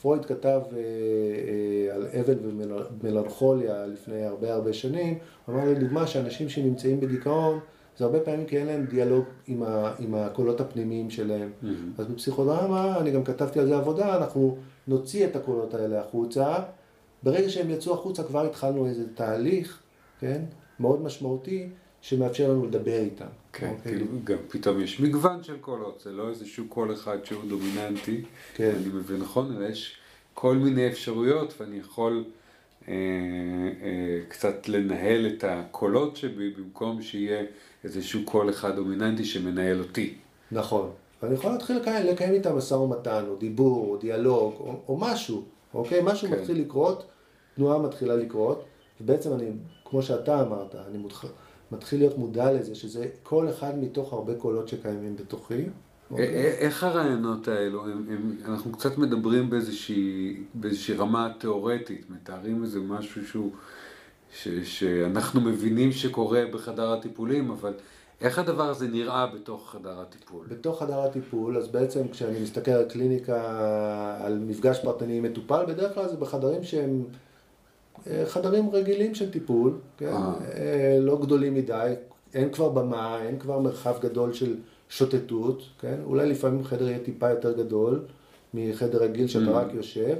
פרויד כתב אה, אה, על אבל ומלנכוליה לפני הרבה הרבה שנים, הוא אמר לדוגמה שאנשים שנמצאים בדיכאון זה הרבה פעמים כי אין להם דיאלוג עם, ה, עם הקולות הפנימיים שלהם. Mm-hmm. אז בפסיכודרמה, אני גם כתבתי על זה עבודה, אנחנו נוציא את הקולות האלה החוצה. ברגע שהם יצאו החוצה כבר התחלנו איזה תהליך, כן, מאוד משמעותי, שמאפשר לנו לדבר איתם. כן, אוקיי? כאילו גם פתאום יש מגוון של קולות, זה לא איזשהו קול אחד שהוא דומיננטי, כן. אני מבין נכון, אלא יש כל מיני אפשרויות ואני יכול אה, אה, קצת לנהל את הקולות שבי במקום שיהיה איזשהו קול אחד דומיננטי שמנהל אותי. נכון, ואני יכול להתחיל לקיים, לקיים איתם משא ומתן, או דיבור, או דיאלוג, או, או משהו, אוקיי? משהו כן. מתחיל לקרות, תנועה מתחילה לקרות, ובעצם אני, כמו שאתה אמרת, אני מותח... מתחיל להיות מודע לזה, שזה כל אחד מתוך הרבה קולות שקיימים בתוכי. אוקיי? איך הרעיונות האלו, הם, הם, אנחנו קצת מדברים באיזושהי, באיזושהי רמה תיאורטית, מתארים איזה משהו שהוא, ש, שאנחנו מבינים שקורה בחדר הטיפולים, אבל איך הדבר הזה נראה בתוך חדר הטיפול? בתוך חדר הטיפול, אז בעצם כשאני מסתכל על קליניקה, על מפגש פרטני עם מטופל, בדרך כלל זה בחדרים שהם אה, חדרים רגילים של טיפול, כן? אה. אה, לא גדולים מדי, אין כבר במה, אין כבר מרחב גדול של שוטטות, כן? אולי לפעמים חדר יהיה טיפה יותר גדול מחדר רגיל שאתה mm. רק יושב,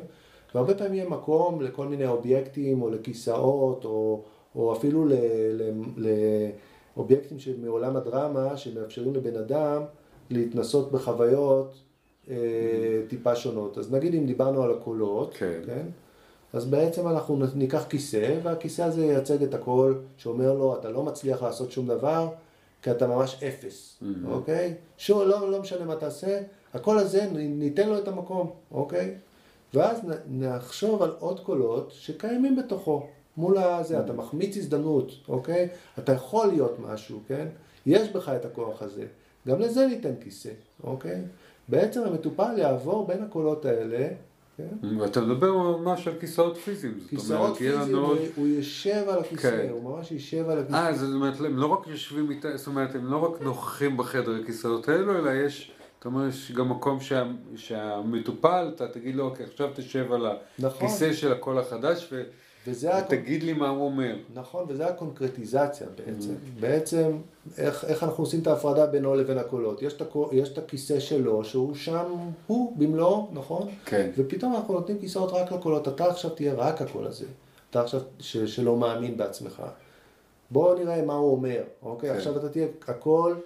והרבה פעמים יהיה מקום לכל מיני אובייקטים או לכיסאות או, או אפילו ל, ל, לאובייקטים מעולם הדרמה שמאפשרים לבן אדם להתנסות בחוויות mm. טיפה שונות. אז נגיד אם דיברנו על הקולות, כן? כן? אז בעצם אנחנו ניקח כיסא, והכיסא הזה ייצג את הכל, שאומר לו, אתה לא מצליח לעשות שום דבר, כי אתה ממש אפס, mm-hmm. אוקיי? שוב, לא, לא משנה מה תעשה, הקול הזה, ניתן לו את המקום, אוקיי? ואז נחשוב על עוד קולות שקיימים בתוכו, מול הזה, mm-hmm. אתה מחמיץ הזדמנות, אוקיי? אתה יכול להיות משהו, כן? יש בך את הכוח הזה. גם לזה ניתן כיסא, אוקיי? בעצם המטופל יעבור בין הקולות האלה כן? ואתה מדבר ממש על כיסאות פיזיים. כיסאות פיזיים, הוא, הוא יושב על הכיסא, כן. הוא ממש יושב על הכיסא. אה, זאת אומרת, הם לא רק יושבים איתה, זאת אומרת, הם לא רק נוכחים בחדר הכיסאות האלו, אלא יש, אתה אומר, יש גם מקום שה, שהמטופל, אתה תגיד לו, אוקיי, עכשיו תשב על נכון. הכיסא של הקול החדש, ו... וזה ותגיד לי מה הוא אומר. נכון, וזה הקונקרטיזציה בעצם. Mm. בעצם, איך, איך אנחנו עושים את ההפרדה בינו לבין הקולות. יש את, הקול, יש את הכיסא שלו, שהוא שם, הוא במלואו, נכון? כן. ופתאום אנחנו נותנים כיסאות רק לקולות. אתה עכשיו תהיה רק הקול הזה. אתה עכשיו ש, שלא מאמין בעצמך. בואו נראה מה הוא אומר, אוקיי? כן. עכשיו אתה תהיה הקול...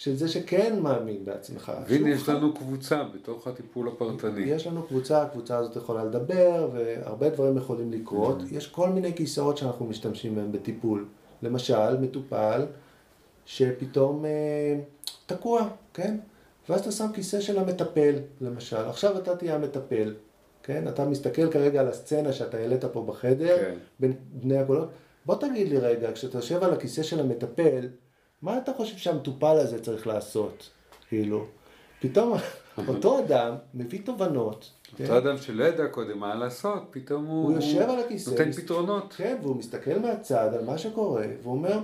של זה שכן מאמין בעצמך. והנה יש לנו קבוצה בתוך הטיפול הפרטני. יש לנו קבוצה, הקבוצה הזאת יכולה לדבר, והרבה דברים יכולים לקרות. Mm-hmm. יש כל מיני כיסאות שאנחנו משתמשים בהם בטיפול. למשל, מטופל שפתאום אה, תקוע, כן? ואז אתה שם כיסא של המטפל, למשל. עכשיו אתה תהיה המטפל, כן? אתה מסתכל כרגע על הסצנה שאתה העלית פה בחדר, כן. בין בני הקולות. בוא תגיד לי רגע, כשאתה יושב על הכיסא של המטפל, מה אתה חושב שהמטופל הזה צריך לעשות? כאילו, פתאום אותו אדם מביא תובנות. אותו כן? אדם שלא ידע קודם מה לעשות, פתאום הוא, הוא יושב על הכיסא, נותן פתרונות. כן, והוא מסתכל מהצד על מה שקורה, והוא אומר,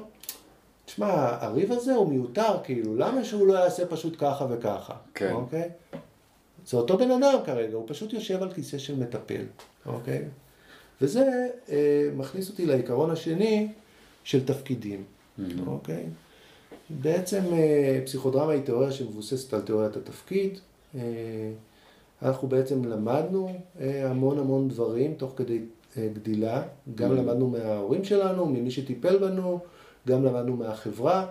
תשמע, הריב הזה הוא מיותר, כאילו, למה שהוא לא יעשה פשוט ככה וככה? כן. אוקיי? זה אותו בן אדם כרגע, הוא פשוט יושב על כיסא של מטפל, אוקיי? וזה אה, מכניס אותי לעיקרון השני של תפקידים, mm-hmm. אוקיי? בעצם אה, פסיכודרמה היא תיאוריה שמבוססת על תיאוריית התפקיד. אה, אנחנו בעצם למדנו אה, המון המון דברים תוך כדי גדילה, גם mm-hmm. למדנו מההורים שלנו, ממי שטיפל בנו, גם למדנו מהחברה,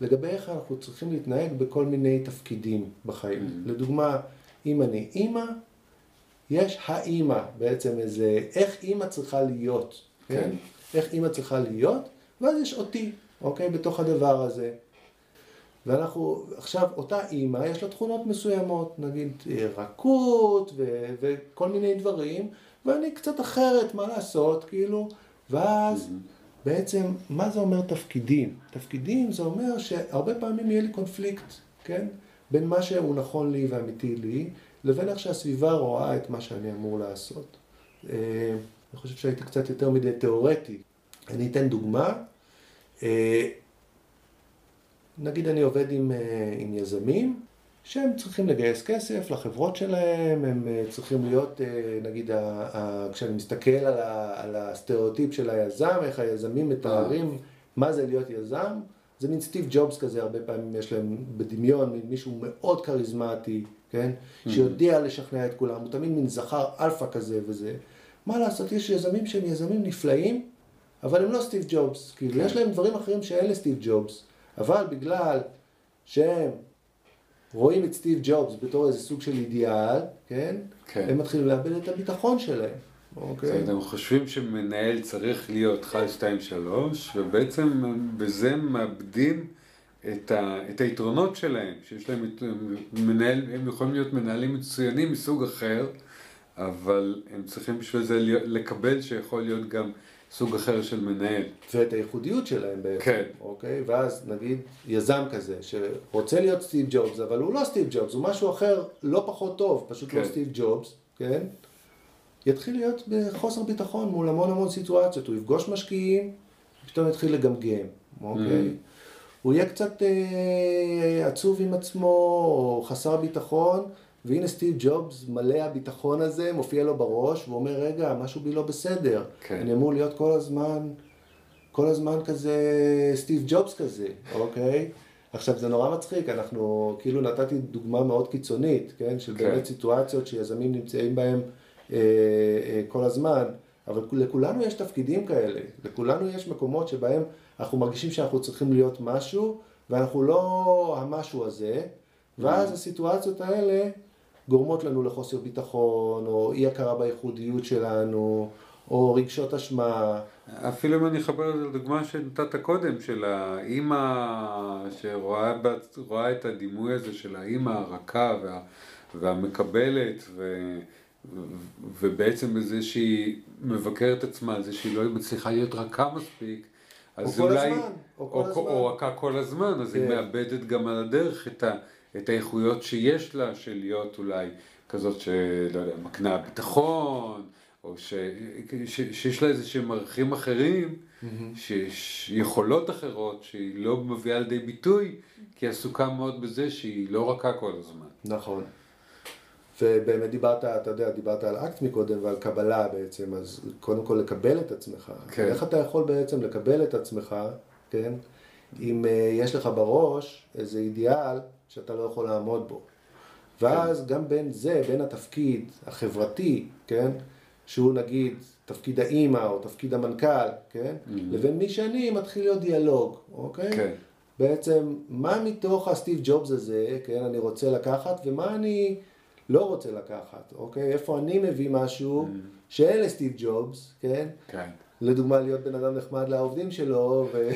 לגבי איך אנחנו צריכים להתנהג בכל מיני תפקידים בחיים. Mm-hmm. לדוגמה, אם אני אימא, יש האימא, בעצם איזה, איך אימא צריכה להיות, כן? כן? איך אימא צריכה להיות, ואז יש אותי, אוקיי? בתוך הדבר הזה. ואנחנו, עכשיו, אותה אימא, יש לה תכונות מסוימות, נגיד אה, רכות ו- וכל מיני דברים, ואני קצת אחרת, מה לעשות, כאילו, ואז mm-hmm. בעצם, מה זה אומר תפקידים? תפקידים זה אומר שהרבה פעמים יהיה לי קונפליקט, כן? בין מה שהוא נכון לי ואמיתי לי, לבין איך שהסביבה רואה את מה שאני אמור לעשות. אה, אני חושב שהייתי קצת יותר מדי תיאורטי. אני אתן דוגמה. נגיד אני עובד עם, אה, עם יזמים שהם צריכים לגייס כסף לחברות שלהם, הם אה, צריכים להיות, אה, נגיד, כשאני מסתכל על, ה, על הסטריאוטיפ של היזם, איך היזמים מתארים מה זה להיות יזם, זה מין סטיב ג'ובס כזה, הרבה פעמים יש להם בדמיון, מין מישהו מאוד כריזמטי, כן? שיודע לשכנע את כולם, הוא תמיד מין זכר אלפא כזה וזה. מה לעשות, יש יזמים שהם יזמים נפלאים, אבל הם לא סטיב ג'ובס. כאילו, כן. יש להם דברים אחרים שאין לסטיב ג'ובס, אבל בגלל שהם רואים את סטיב ג'ובס בתור איזה סוג של אידיאל, כן? כן. הם מתחילים לאבד את הביטחון שלהם, אוקיי? זאת אומרת, הם חושבים שמנהל צריך להיות חי 2 3 ובעצם בזה הם מאבדים את, ה, את היתרונות שלהם, שיש להם את- מנהל, הם יכולים להיות מנהלים מצוינים מסוג אחר, אבל הם צריכים בשביל זה לקבל שיכול להיות גם סוג אחר של מנהל. ואת הייחודיות שלהם בעצם, כן. אוקיי? ואז נגיד יזם כזה שרוצה להיות סטיב ג'ובס, אבל הוא לא סטיב ג'ובס, הוא משהו אחר לא פחות טוב, פשוט לא כן. סטיב ג'ובס, כן? יתחיל להיות בחוסר ביטחון מול המון המון סיטואציות, הוא יפגוש משקיעים, פתאום יתחיל לגמגם, אוקיי? Mm. הוא יהיה קצת אה, עצוב עם עצמו, או חסר ביטחון, והנה סטיב ג'ובס, מלא הביטחון הזה, מופיע לו בראש, והוא אומר, רגע, משהו בי לא בסדר. כן. אני אמור להיות כל הזמן, כל הזמן כזה סטיב ג'ובס כזה, אוקיי? עכשיו זה נורא מצחיק, אנחנו, כאילו נתתי דוגמה מאוד קיצונית, כן? של כן. באמת סיטואציות שיזמים נמצאים בהם אה, אה, כל הזמן, אבל לכולנו יש תפקידים כאלה, לכולנו יש מקומות שבהם אנחנו מרגישים שאנחנו צריכים להיות משהו, ואנחנו לא המשהו הזה, ואז הסיטואציות האלה גורמות לנו לחוסר ביטחון, או אי הכרה בייחודיות שלנו, או רגשות אשמה. אפילו אם אני אחבר לדוגמה שנתת קודם, של האימא שרואה את הדימוי הזה של האימא הרכה וה, והמקבלת, ו, ו, ובעצם בזה שהיא מבקרת עצמה על זה שהיא לא מצליחה להיות רכה מספיק, אז או כל אולי, הזמן, או כל או, הזמן. או רכה כל הזמן, אז היא כן. מאבדת גם על הדרך את, ה, את האיכויות שיש לה, של להיות אולי כזאת שלא יודע, מקנה ביטחון, או ש, ש, שיש לה איזה שהם ערכים אחרים, שיש יכולות אחרות שהיא לא מביאה לידי ביטוי, כי היא עסוקה מאוד בזה שהיא לא רכה כל הזמן. נכון. ובאמת דיברת, אתה יודע, דיברת על אקט מקודם ועל קבלה בעצם, אז קודם כל לקבל את עצמך. כן. איך אתה יכול בעצם לקבל את עצמך, כן, אם uh, יש לך בראש איזה אידיאל שאתה לא יכול לעמוד בו. ואז גם בין זה, בין התפקיד החברתי, כן, שהוא נגיד תפקיד האימא או תפקיד המנכ"ל, כן, לבין מי שאני מתחיל להיות דיאלוג, אוקיי? כן. בעצם, מה מתוך הסטיב ג'ובס הזה, כן, אני רוצה לקחת, ומה אני לא רוצה לקחת, אוקיי? איפה אני מביא משהו שאין לסטיב ג'ובס, כן? כן. לדוגמה, להיות בן אדם נחמד לעובדים שלו, ו...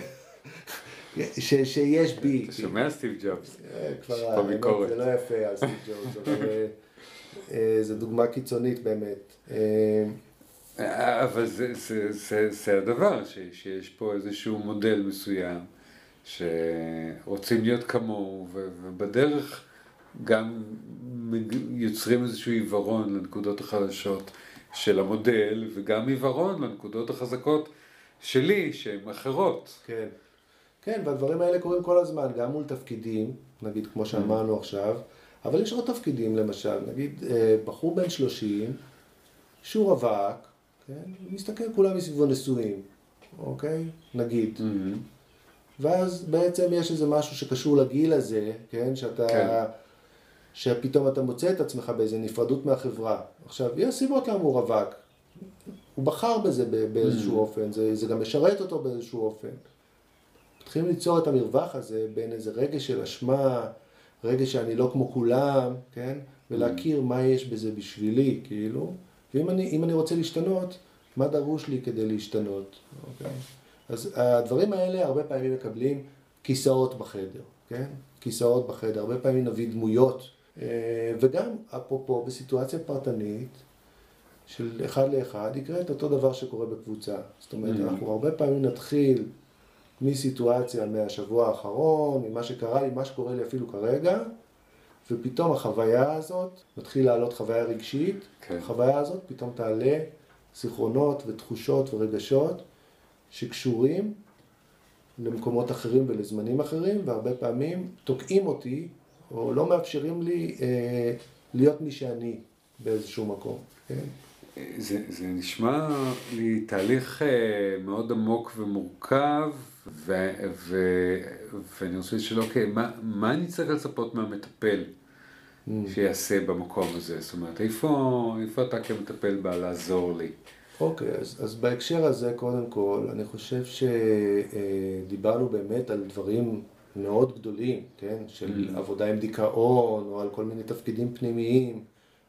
ש, שיש בי. אתה שומע סטיב ג'ובס? אה, כבר, האמת. זה לא יפה על סטיב ג'ובס, אבל אה, אה, זו דוגמה קיצונית באמת. אבל זה, זה, זה, זה הדבר, ש, שיש פה איזשהו מודל מסוים, שרוצים להיות כמוהו, ובדרך גם יוצרים איזשהו עיוורון לנקודות החלשות של המודל, וגם עיוורון לנקודות החזקות שלי, שהן אחרות. כן. כן, והדברים האלה קורים כל הזמן, גם מול תפקידים, נגיד כמו שאמרנו עכשיו, אבל יש עוד תפקידים, למשל, נגיד אה, בחור בן 30, שהוא רווק, כן, מסתכל כולם מסביבו נשואים, אוקיי? נגיד. ואז בעצם יש איזה משהו שקשור לגיל הזה, כן, שאתה... כן. שפתאום אתה מוצא את עצמך באיזה נפרדות מהחברה. עכשיו, יש סיבות למה הוא רווק. הוא בחר בזה באיזשהו אופן, זה, זה גם משרת אותו באיזשהו אופן. מתחילים ליצור את המרווח הזה בין איזה רגש של אשמה, רגש שאני לא כמו כולם, כן? ולהכיר מה יש בזה בשבילי, כאילו. ואם אני, אני רוצה להשתנות, מה דרוש לי כדי להשתנות, אוקיי? אז הדברים האלה הרבה פעמים מקבלים כיסאות בחדר, כן? כיסאות בחדר, הרבה פעמים נביא דמויות. אה, וגם, אפרופו, בסיטואציה פרטנית, של אחד לאחד, יקרה את אותו דבר שקורה בקבוצה. זאת אומרת, Mhm. אנחנו הרבה פעמים נתחיל מסיטואציה מהשבוע האחרון, ממה שקרה לי, מה שקורה לי אפילו כרגע, ופתאום החוויה הזאת, מתחיל לעלות חוויה רגשית, כן. החוויה הזאת פתאום תעלה זיכרונות ותחושות ורגשות שקשורים למקומות אחרים ולזמנים אחרים, והרבה פעמים תוקעים אותי, או לא מאפשרים לי אה, להיות מי שאני באיזשהו מקום, כן? זה, זה נשמע לי תהליך אה, מאוד עמוק ומורכב, ו, ו, ואני רוצה לשאול, אוקיי, מה, מה אני צריך לצפות מהמטפל mm. שיעשה במקום הזה? זאת אומרת, איפה, איפה אתה כמטפל בא לעזור לי? אוקיי, אז, אז בהקשר הזה, קודם כל, אני חושב שדיברנו באמת על דברים מאוד גדולים, כן? של mm. עבודה עם דיכאון, או על כל מיני תפקידים פנימיים,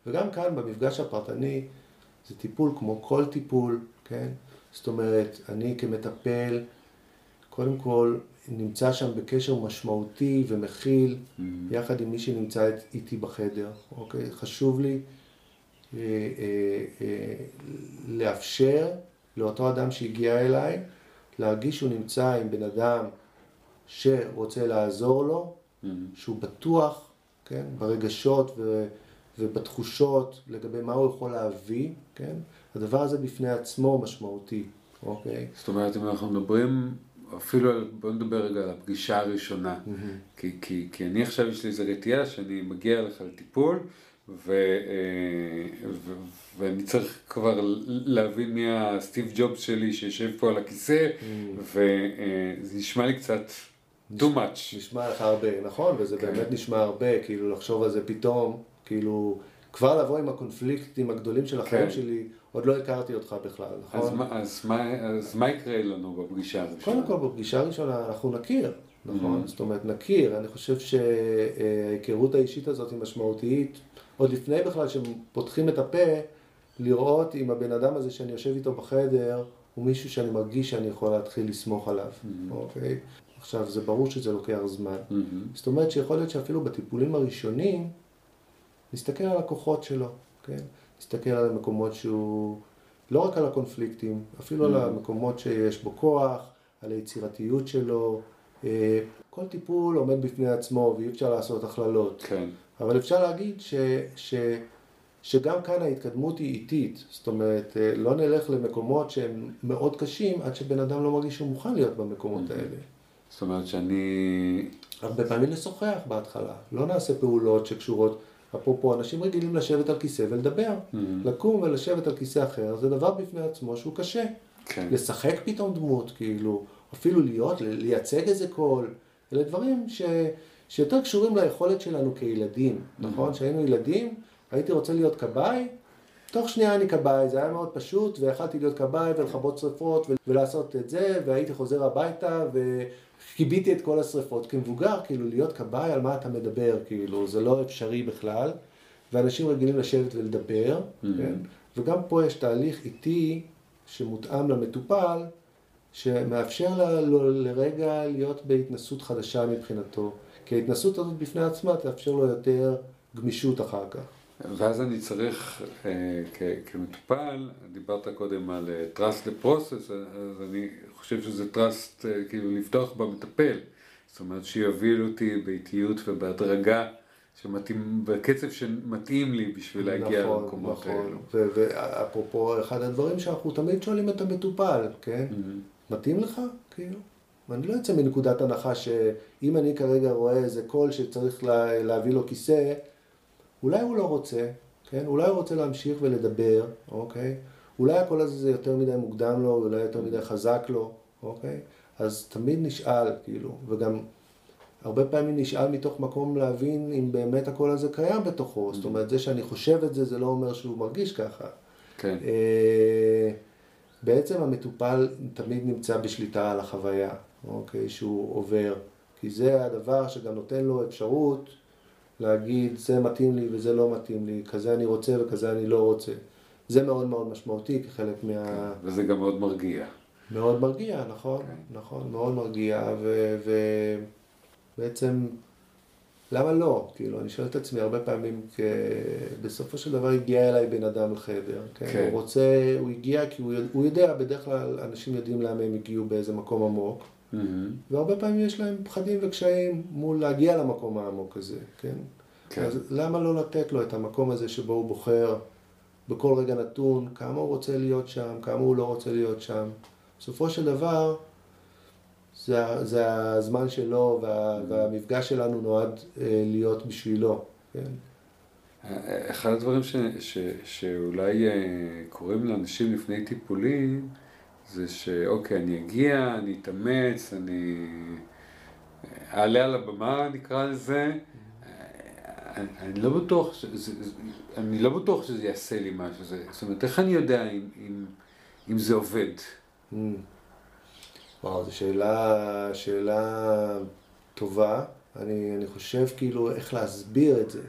וגם כאן, במפגש הפרטני, זה טיפול כמו כל טיפול, כן? זאת אומרת, אני כמטפל, קודם כל, נמצא שם בקשר משמעותי ומכיל, mm-hmm. יחד עם מי שנמצא איתי בחדר, אוקיי? חשוב לי אה, אה, אה, לאפשר לאותו אדם שהגיע אליי, להרגיש שהוא נמצא עם בן אדם שרוצה לעזור לו, mm-hmm. שהוא בטוח, כן? ברגשות ו... ובתחושות לגבי מה הוא יכול להביא, כן? הדבר הזה בפני עצמו משמעותי, אוקיי? זאת אומרת, אם אנחנו מדברים אפילו על, בוא נדבר רגע על הפגישה הראשונה. Mm-hmm. כי, כי, כי אני עכשיו יש לי איזו רתיעה שאני מגיע לך לטיפול, ו, אה, ו, ואני צריך כבר להבין מי הסטיב ג'ובס שלי שיושב פה על הכיסא, mm-hmm. וזה נשמע לי קצת too much. נשמע לך הרבה, נכון? וזה כן. באמת נשמע הרבה, כאילו לחשוב על זה פתאום. כאילו, כבר לבוא עם הקונפליקטים הגדולים של החיים כן. שלי, עוד לא הכרתי אותך בכלל, נכון? אז, מה, אז, מה, אז מה יקרה לנו בפגישה הראשונה? קודם כל, בפגישה הראשונה אנחנו נכיר, נכון? Mm-hmm. זאת אומרת, נכיר. אני חושב שההיכרות האישית הזאת היא משמעותית, עוד לפני בכלל שפותחים את הפה, לראות אם הבן אדם הזה שאני יושב איתו בחדר, הוא מישהו שאני מרגיש שאני יכול להתחיל לסמוך עליו, mm-hmm. אוקיי? עכשיו, זה ברור שזה לוקח זמן. Mm-hmm. זאת אומרת שיכול להיות שאפילו בטיפולים הראשונים, נסתכל על הכוחות שלו, כן? נסתכל על המקומות שהוא, לא רק על הקונפליקטים, אפילו mm. על המקומות שיש בו כוח, על היצירתיות שלו. אה, כל טיפול עומד בפני עצמו ואי אפשר לעשות הכללות. כן. אבל אפשר להגיד ש, ש, שגם כאן ההתקדמות היא איטית. זאת אומרת, אה, לא נלך למקומות שהם מאוד קשים עד שבן אדם לא מרגיש שהוא מוכן להיות במקומות mm-hmm. האלה. זאת אומרת שאני... הרבה פעמים נשוחח בהתחלה, לא נעשה פעולות שקשורות אפרופו, אנשים רגילים לשבת על כיסא ולדבר. Mm-hmm. לקום ולשבת על כיסא אחר, זה דבר בפני עצמו שהוא קשה. כן. לשחק פתאום דמות, כאילו, אפילו להיות, לייצג איזה קול, אלה דברים ש... שיותר קשורים ליכולת שלנו כילדים, mm-hmm. נכון? כשהיינו ילדים, הייתי רוצה להיות כבאי, תוך שנייה אני כבאי, זה היה מאוד פשוט, ויכלתי להיות כבאי ולכבות שרפות ולעשות את זה, והייתי חוזר הביתה וכיביתי את כל השרפות. כמבוגר, כאילו להיות כבאי, על מה אתה מדבר, כאילו, זה לא אפשרי בכלל, ואנשים רגילים לשבת ולדבר, mm-hmm. כן? וגם פה יש תהליך איטי שמותאם למטופל, שמאפשר לו לרגע להיות בהתנסות חדשה מבחינתו. כי ההתנסות הזאת בפני עצמה תאפשר לו יותר גמישות אחר כך. ואז אני צריך, אה, כמטופל, דיברת קודם על אה, trust לפרוסס, אז אני חושב שזה trust אה, כאילו לפתוח במטפל. זאת אומרת שיוביל אותי באיטיות ובהדרגה, שמתאים, בקצב שמתאים לי בשביל להגיע נכון, למקומות נכון. האלו. נכון, ואפרופו, אחד הדברים שאנחנו תמיד שואלים את המטופל, כן? Mm-hmm. מתאים לך? כאילו. ואני לא יוצא מנקודת הנחה שאם אני כרגע רואה איזה קול שצריך לה, להביא לו כיסא, אולי הוא לא רוצה, כן? אולי הוא רוצה להמשיך ולדבר, אוקיי? אולי הקול הזה זה יותר מדי מוקדם לו, אולי יותר מדי חזק לו, אוקיי? אז תמיד נשאל, כאילו, וגם הרבה פעמים נשאל מתוך מקום להבין אם באמת הקול הזה קיים בתוכו. Mm-hmm. זאת אומרת, זה שאני חושב את זה, זה לא אומר שהוא מרגיש ככה. כן. אה, בעצם המטופל תמיד נמצא בשליטה על החוויה, אוקיי? שהוא עובר. כי זה הדבר שגם נותן לו אפשרות להגיד זה מתאים לי וזה לא מתאים לי, כזה אני רוצה וכזה אני לא רוצה. זה מאוד מאוד משמעותי כחלק מה... כן, וזה גם מאוד מרגיע. מאוד מרגיע, נכון, כן. נכון, מאוד מרגיע, ובעצם, למה לא? כאילו, אני שואל את עצמי הרבה פעמים, כי בסופו של דבר הגיע אליי בן אדם לחדר, כן? כן. הוא רוצה, הוא הגיע כי הוא, הוא יודע, בדרך כלל אנשים יודעים למה הם הגיעו באיזה מקום עמוק. Mm-hmm. והרבה פעמים יש להם פחדים וקשיים מול להגיע למקום העמוק הזה, כן? כן. אז למה לא לתת לו את המקום הזה שבו הוא בוחר בכל רגע נתון כמה הוא רוצה להיות שם, כמה הוא לא רוצה להיות שם. בסופו של דבר, זה, זה הזמן שלו וה, mm-hmm. והמפגש שלנו נועד אה, להיות בשבילו, כן? אחד הדברים ש, ש, שאולי אה, קורים לאנשים לפני טיפולים, זה שאוקיי, אני אגיע, אני אתאמץ, אני אה, אעלה על הבמה, נקרא לזה, אני, אני לא בטוח, שזה, אני לא בטוח שזה יעשה לי משהו, זה, זאת אומרת, איך אני יודע אם, אם, אם זה עובד? Mm. וואו, זו שאלה, שאלה טובה. אני, אני חושב כאילו איך להסביר את זה.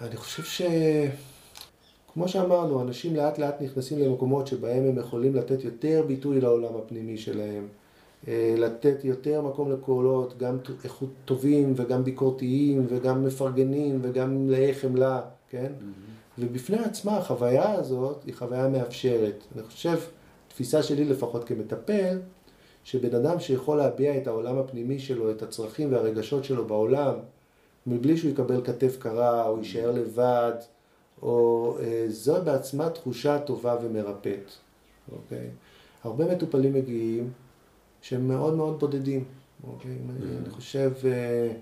אני חושב ש... כמו שאמרנו, אנשים לאט לאט נכנסים למקומות שבהם הם יכולים לתת יותר ביטוי לעולם הפנימי שלהם, אה, לתת יותר מקום לקולות, גם איכות טובים וגם ביקורתיים וגם מפרגנים וגם מלאי חמלה, כן? Mm-hmm. ובפני עצמה החוויה הזאת היא חוויה מאפשרת. אני חושב, תפיסה שלי לפחות כמטפל, שבן אדם שיכול להביע את העולם הפנימי שלו, את הצרכים והרגשות שלו בעולם, מבלי שהוא יקבל כתף קרה או יישאר לבד, או אה, זו בעצמה תחושה טובה ומרפאת, אוקיי? הרבה מטופלים מגיעים שהם מאוד מאוד בודדים, אוקיי? Mm-hmm. אני חושב אה,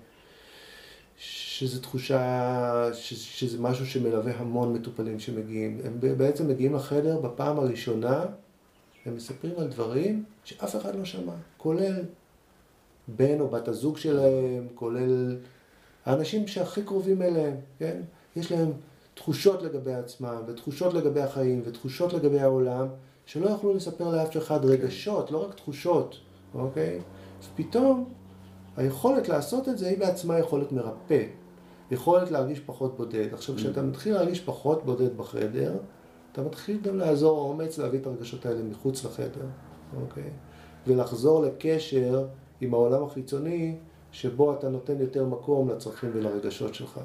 שזו תחושה, שזה משהו שמלווה המון מטופלים שמגיעים. הם בעצם מגיעים לחדר בפעם הראשונה, הם מספרים על דברים שאף אחד לא שמע, כולל בן או בת הזוג שלהם, כולל האנשים שהכי קרובים אליהם, כן? יש להם תחושות לגבי עצמם, ותחושות לגבי החיים, ותחושות לגבי העולם, שלא יכלו לספר לאף אחד רגשות, לא רק תחושות, אוקיי? ופתאום היכולת לעשות את זה היא בעצמה יכולת מרפא, יכולת להרגיש פחות בודד. עכשיו, mm. כשאתה מתחיל להרגיש פחות בודד בחדר, אתה מתחיל גם לעזור אומץ להביא את הרגשות האלה מחוץ לחדר, אוקיי? ולחזור לקשר עם העולם החיצוני, שבו אתה נותן יותר מקום לצרכים ולרגשות שלך.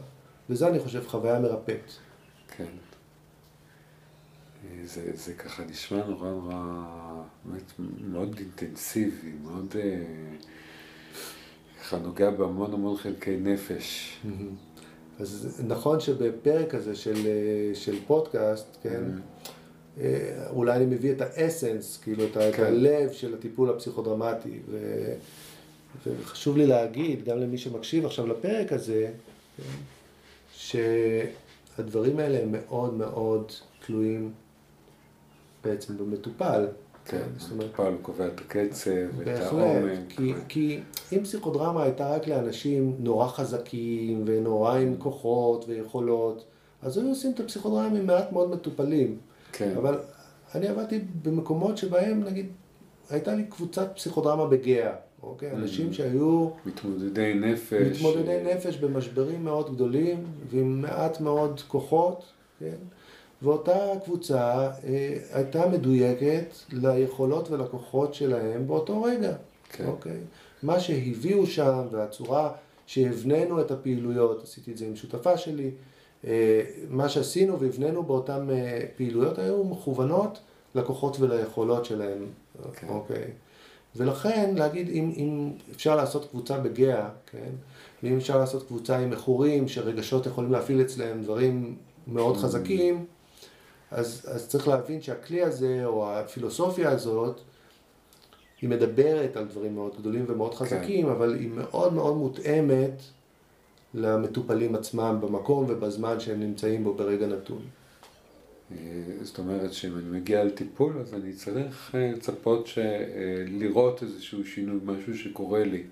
וזה אני חושב חוויה מרפאת. כן. זה, זה ככה נשמע נורא נורא, באמת מאוד אינטנסיבי, מאוד אה, ככה נוגע בהמון המון חלקי נפש. אז נכון שבפרק הזה של, אה, של פודקאסט, כן, אה, אולי אני מביא את האסנס, כאילו את כן. הלב של הטיפול הפסיכודרמטי. ו... וחשוב לי להגיד, גם למי שמקשיב עכשיו לפרק הזה, כן, שהדברים האלה הם מאוד מאוד תלויים בעצם במטופל. כן, המטופל קובע את הקצב, את העומק. כי, כי אם פסיכודרמה הייתה רק לאנשים נורא חזקים ונורא עם כוחות ויכולות, אז היו עושים את הפסיכודרמה עם מעט מאוד מטופלים. כן. אבל אני עבדתי במקומות שבהם, נגיד, הייתה לי קבוצת פסיכודרמה בגאה. אוקיי? Mm. אנשים שהיו... מתמודדי נפש. מתמודדי נפש במשברים מאוד גדולים ועם מעט מאוד כוחות, כן? ואותה קבוצה אה, הייתה מדויקת ליכולות ולכוחות שלהם באותו רגע, כן. אוקיי? מה שהביאו שם והצורה שהבנינו את הפעילויות, עשיתי את זה עם שותפה שלי, אה, מה שעשינו והבנינו באותן אה, פעילויות היו מכוונות לכוחות וליכולות שלהם, כן. אוקיי? ולכן להגיד אם, אם אפשר לעשות קבוצה בגאה, כן, ואם אפשר לעשות קבוצה עם מכורים שרגשות יכולים להפעיל אצלם דברים מאוד mm. חזקים, אז, אז צריך להבין שהכלי הזה או הפילוסופיה הזאת היא מדברת על דברים מאוד גדולים ומאוד חזקים, כן. אבל היא מאוד מאוד מותאמת למטופלים עצמם במקום ובזמן שהם נמצאים בו ברגע נתון. אה, זאת אומרת שאם אני מגיע לטיפול אז אני צריך אה, לצפות. אה, לראות איזשהו שינוי, משהו שקורה לי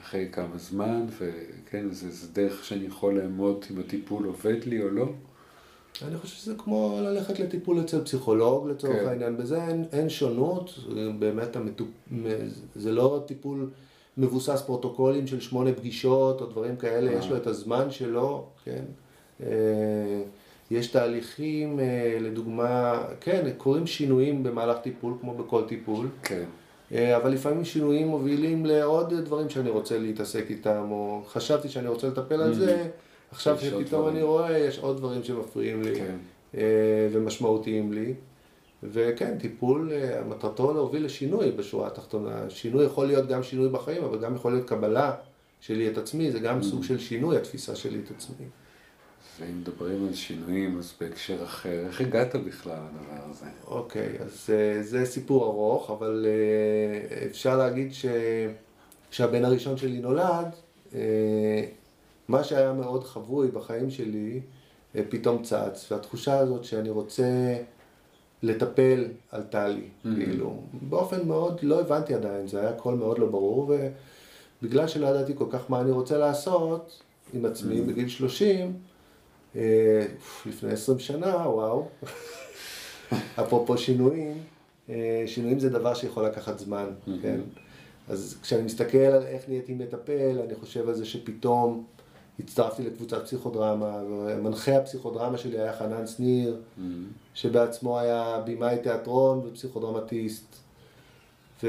אחרי כמה זמן, וכן, זה, זה דרך שאני יכול לאמוד אם הטיפול עובד לי או לא. אני חושב שזה כמו ללכת לטיפול אצל פסיכולוג לצורך כן. העניין, בזה אין, אין שונות, באמת המטופ... זה לא טיפול מבוסס פרוטוקולים של שמונה פגישות או דברים כאלה, יש לו את הזמן שלו, כן. יש תהליכים, אה, לדוגמה, כן, קורים שינויים במהלך טיפול, כמו בכל טיפול. כן. אה, אבל לפעמים שינויים מובילים לעוד דברים שאני רוצה להתעסק איתם, או חשבתי שאני רוצה לטפל על זה, mm-hmm. עכשיו שפתאום אני רואה, יש עוד דברים שמפריעים לי כן. אה, ומשמעותיים לי. וכן, טיפול, מטרתו להוביל לשינוי בשורה התחתונה. שינוי יכול להיות גם שינוי בחיים, אבל גם יכול להיות קבלה שלי את עצמי, זה גם mm-hmm. סוג של שינוי, התפיסה שלי את עצמי. ואם מדברים על שינויים, אז בהקשר אחר, איך הגעת בכלל לדבר הזה? אוקיי, okay, אז אה, זה סיפור ארוך, אבל אה, אפשר להגיד ש... כשהבן הראשון שלי נולד, אה, מה שהיה מאוד חבוי בחיים שלי, פתאום צץ, והתחושה הזאת שאני רוצה לטפל עלתה לי, mm-hmm. כאילו, באופן מאוד, לא הבנתי עדיין, זה היה הכל מאוד לא ברור, ובגלל שלא ידעתי כל כך מה אני רוצה לעשות עם עצמי mm-hmm. בגיל 30, אה, לפני 20 שנה, וואו, אפרופו שינויים, אה, שינויים זה דבר שיכול לקחת זמן. כן? אז כשאני מסתכל על איך נהייתי מטפל, אני חושב על זה שפתאום הצטרפתי לקבוצת פסיכודרמה, ומנחה הפסיכודרמה שלי היה חנן שניר. שבעצמו היה במאי תיאטרון ופסיכודרמטיסט. ו...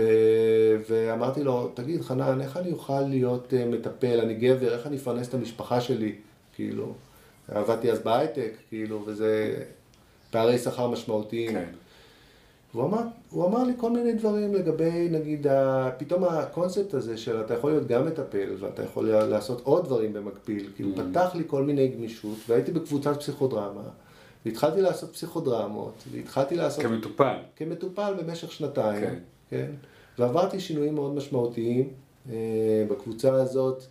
ואמרתי לו, תגיד חנן, איך אני אוכל להיות uh, מטפל, אני גבר, איך אני אפרנס את המשפחה שלי, כאילו. עבדתי אז בהייטק, כאילו, וזה פערי שכר משמעותיים. כן. והוא אמר, הוא אמר לי כל מיני דברים לגבי, נגיד, פתאום הקונספט הזה של אתה יכול להיות גם מטפל ואתה יכול לעשות עוד דברים במקביל, כאילו mm. פתח לי כל מיני גמישות, והייתי בקבוצת פסיכודרמה, והתחלתי לעשות פסיכודרמות, והתחלתי לעשות... כמטופל. כמטופל במשך שנתיים, כן. כן? ועברתי שינויים מאוד משמעותיים אה, בקבוצה הזאת.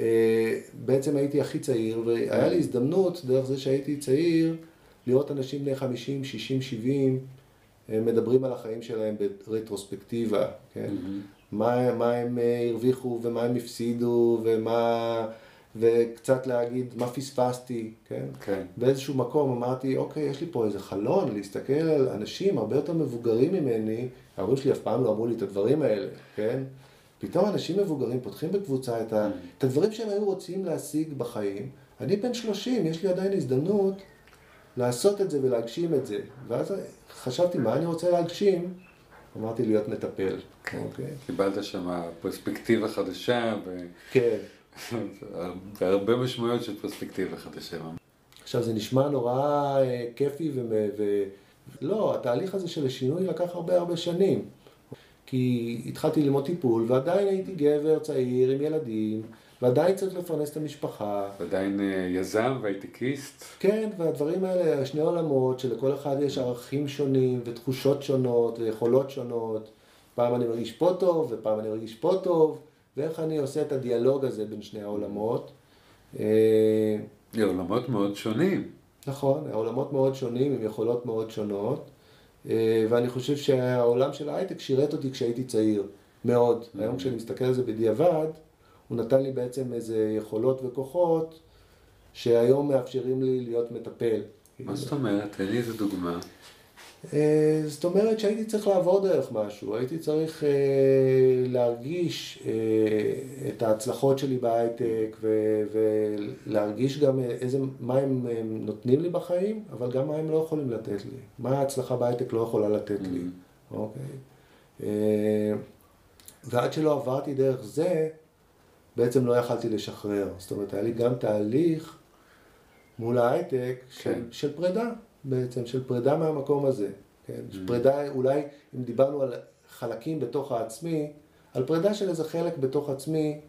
אה, בעצם הייתי הכי צעיר, והיה לי הזדמנות, דרך זה שהייתי צעיר, לראות אנשים בני 50, 60, 70, הם מדברים על החיים שלהם ברטרוספקטיבה, כן? Mm-hmm. מה, מה הם אה, הרוויחו ומה הם הפסידו ומה... וקצת להגיד מה פספסתי, כן? כן. באיזשהו מקום אמרתי, אוקיי, יש לי פה איזה חלון להסתכל על אנשים הרבה יותר מבוגרים ממני, ההורים שלי אף פעם לא אמרו לי את הדברים האלה, כן? פתאום אנשים מבוגרים פותחים בקבוצה את, ה... Mm-hmm. את הדברים שהם היו רוצים להשיג בחיים. אני בן 30, יש לי עדיין הזדמנות לעשות את זה ולהגשים את זה. ואז חשבתי, מה אני רוצה להגשים? אמרתי להיות מטפל. כן. אוקיי? קיבלת שם פרספקטיבה חדשה. ו... כן. והרבה משמעויות של פרספקטיבה חדשה. עכשיו, זה נשמע נורא אה, כיפי ו... ו... לא, התהליך הזה של השינוי לקח הרבה הרבה שנים. כי התחלתי ללמוד טיפול, ועדיין הייתי גבר צעיר עם ילדים. ועדיין צריך לפרנס את המשפחה. ועדיין אה, יזם והייטקיסט. כן, והדברים האלה, שני עולמות שלכל אחד יש ערכים שונים ותחושות שונות ויכולות שונות. פעם אני מרגיש פה טוב ופעם אני מרגיש פה טוב, ואיך אני עושה את הדיאלוג הזה בין שני העולמות. אה, עולמות מאוד שונים. נכון, עולמות מאוד שונים עם יכולות מאוד שונות. אה, ואני חושב שהעולם של ההייטק שירת אותי כשהייתי צעיר, מאוד. Mm-hmm. היום כשאני מסתכל על זה בדיעבד, הוא נתן לי בעצם איזה יכולות וכוחות שהיום מאפשרים לי להיות מטפל. מה זאת אומרת? תן לי איזה דוגמה. אה, זאת אומרת שהייתי צריך לעבור דרך משהו, הייתי צריך אה, להרגיש אה, את ההצלחות שלי בהייטק ולהרגיש גם איזה, מה הם, הם נותנים לי בחיים, אבל גם מה הם לא יכולים לתת לי. מה ההצלחה בהייטק לא יכולה לתת לי, mm-hmm. אוקיי? ועד שלא עברתי דרך זה, בעצם לא יכלתי לשחרר. זאת אומרת, היה לי גם תהליך מול ההייטק של, כן. של פרידה בעצם, של פרידה מהמקום הזה. כן? Mm. פרידה, אולי אם דיברנו על חלקים בתוך העצמי, על פרידה של איזה חלק בתוך עצמי,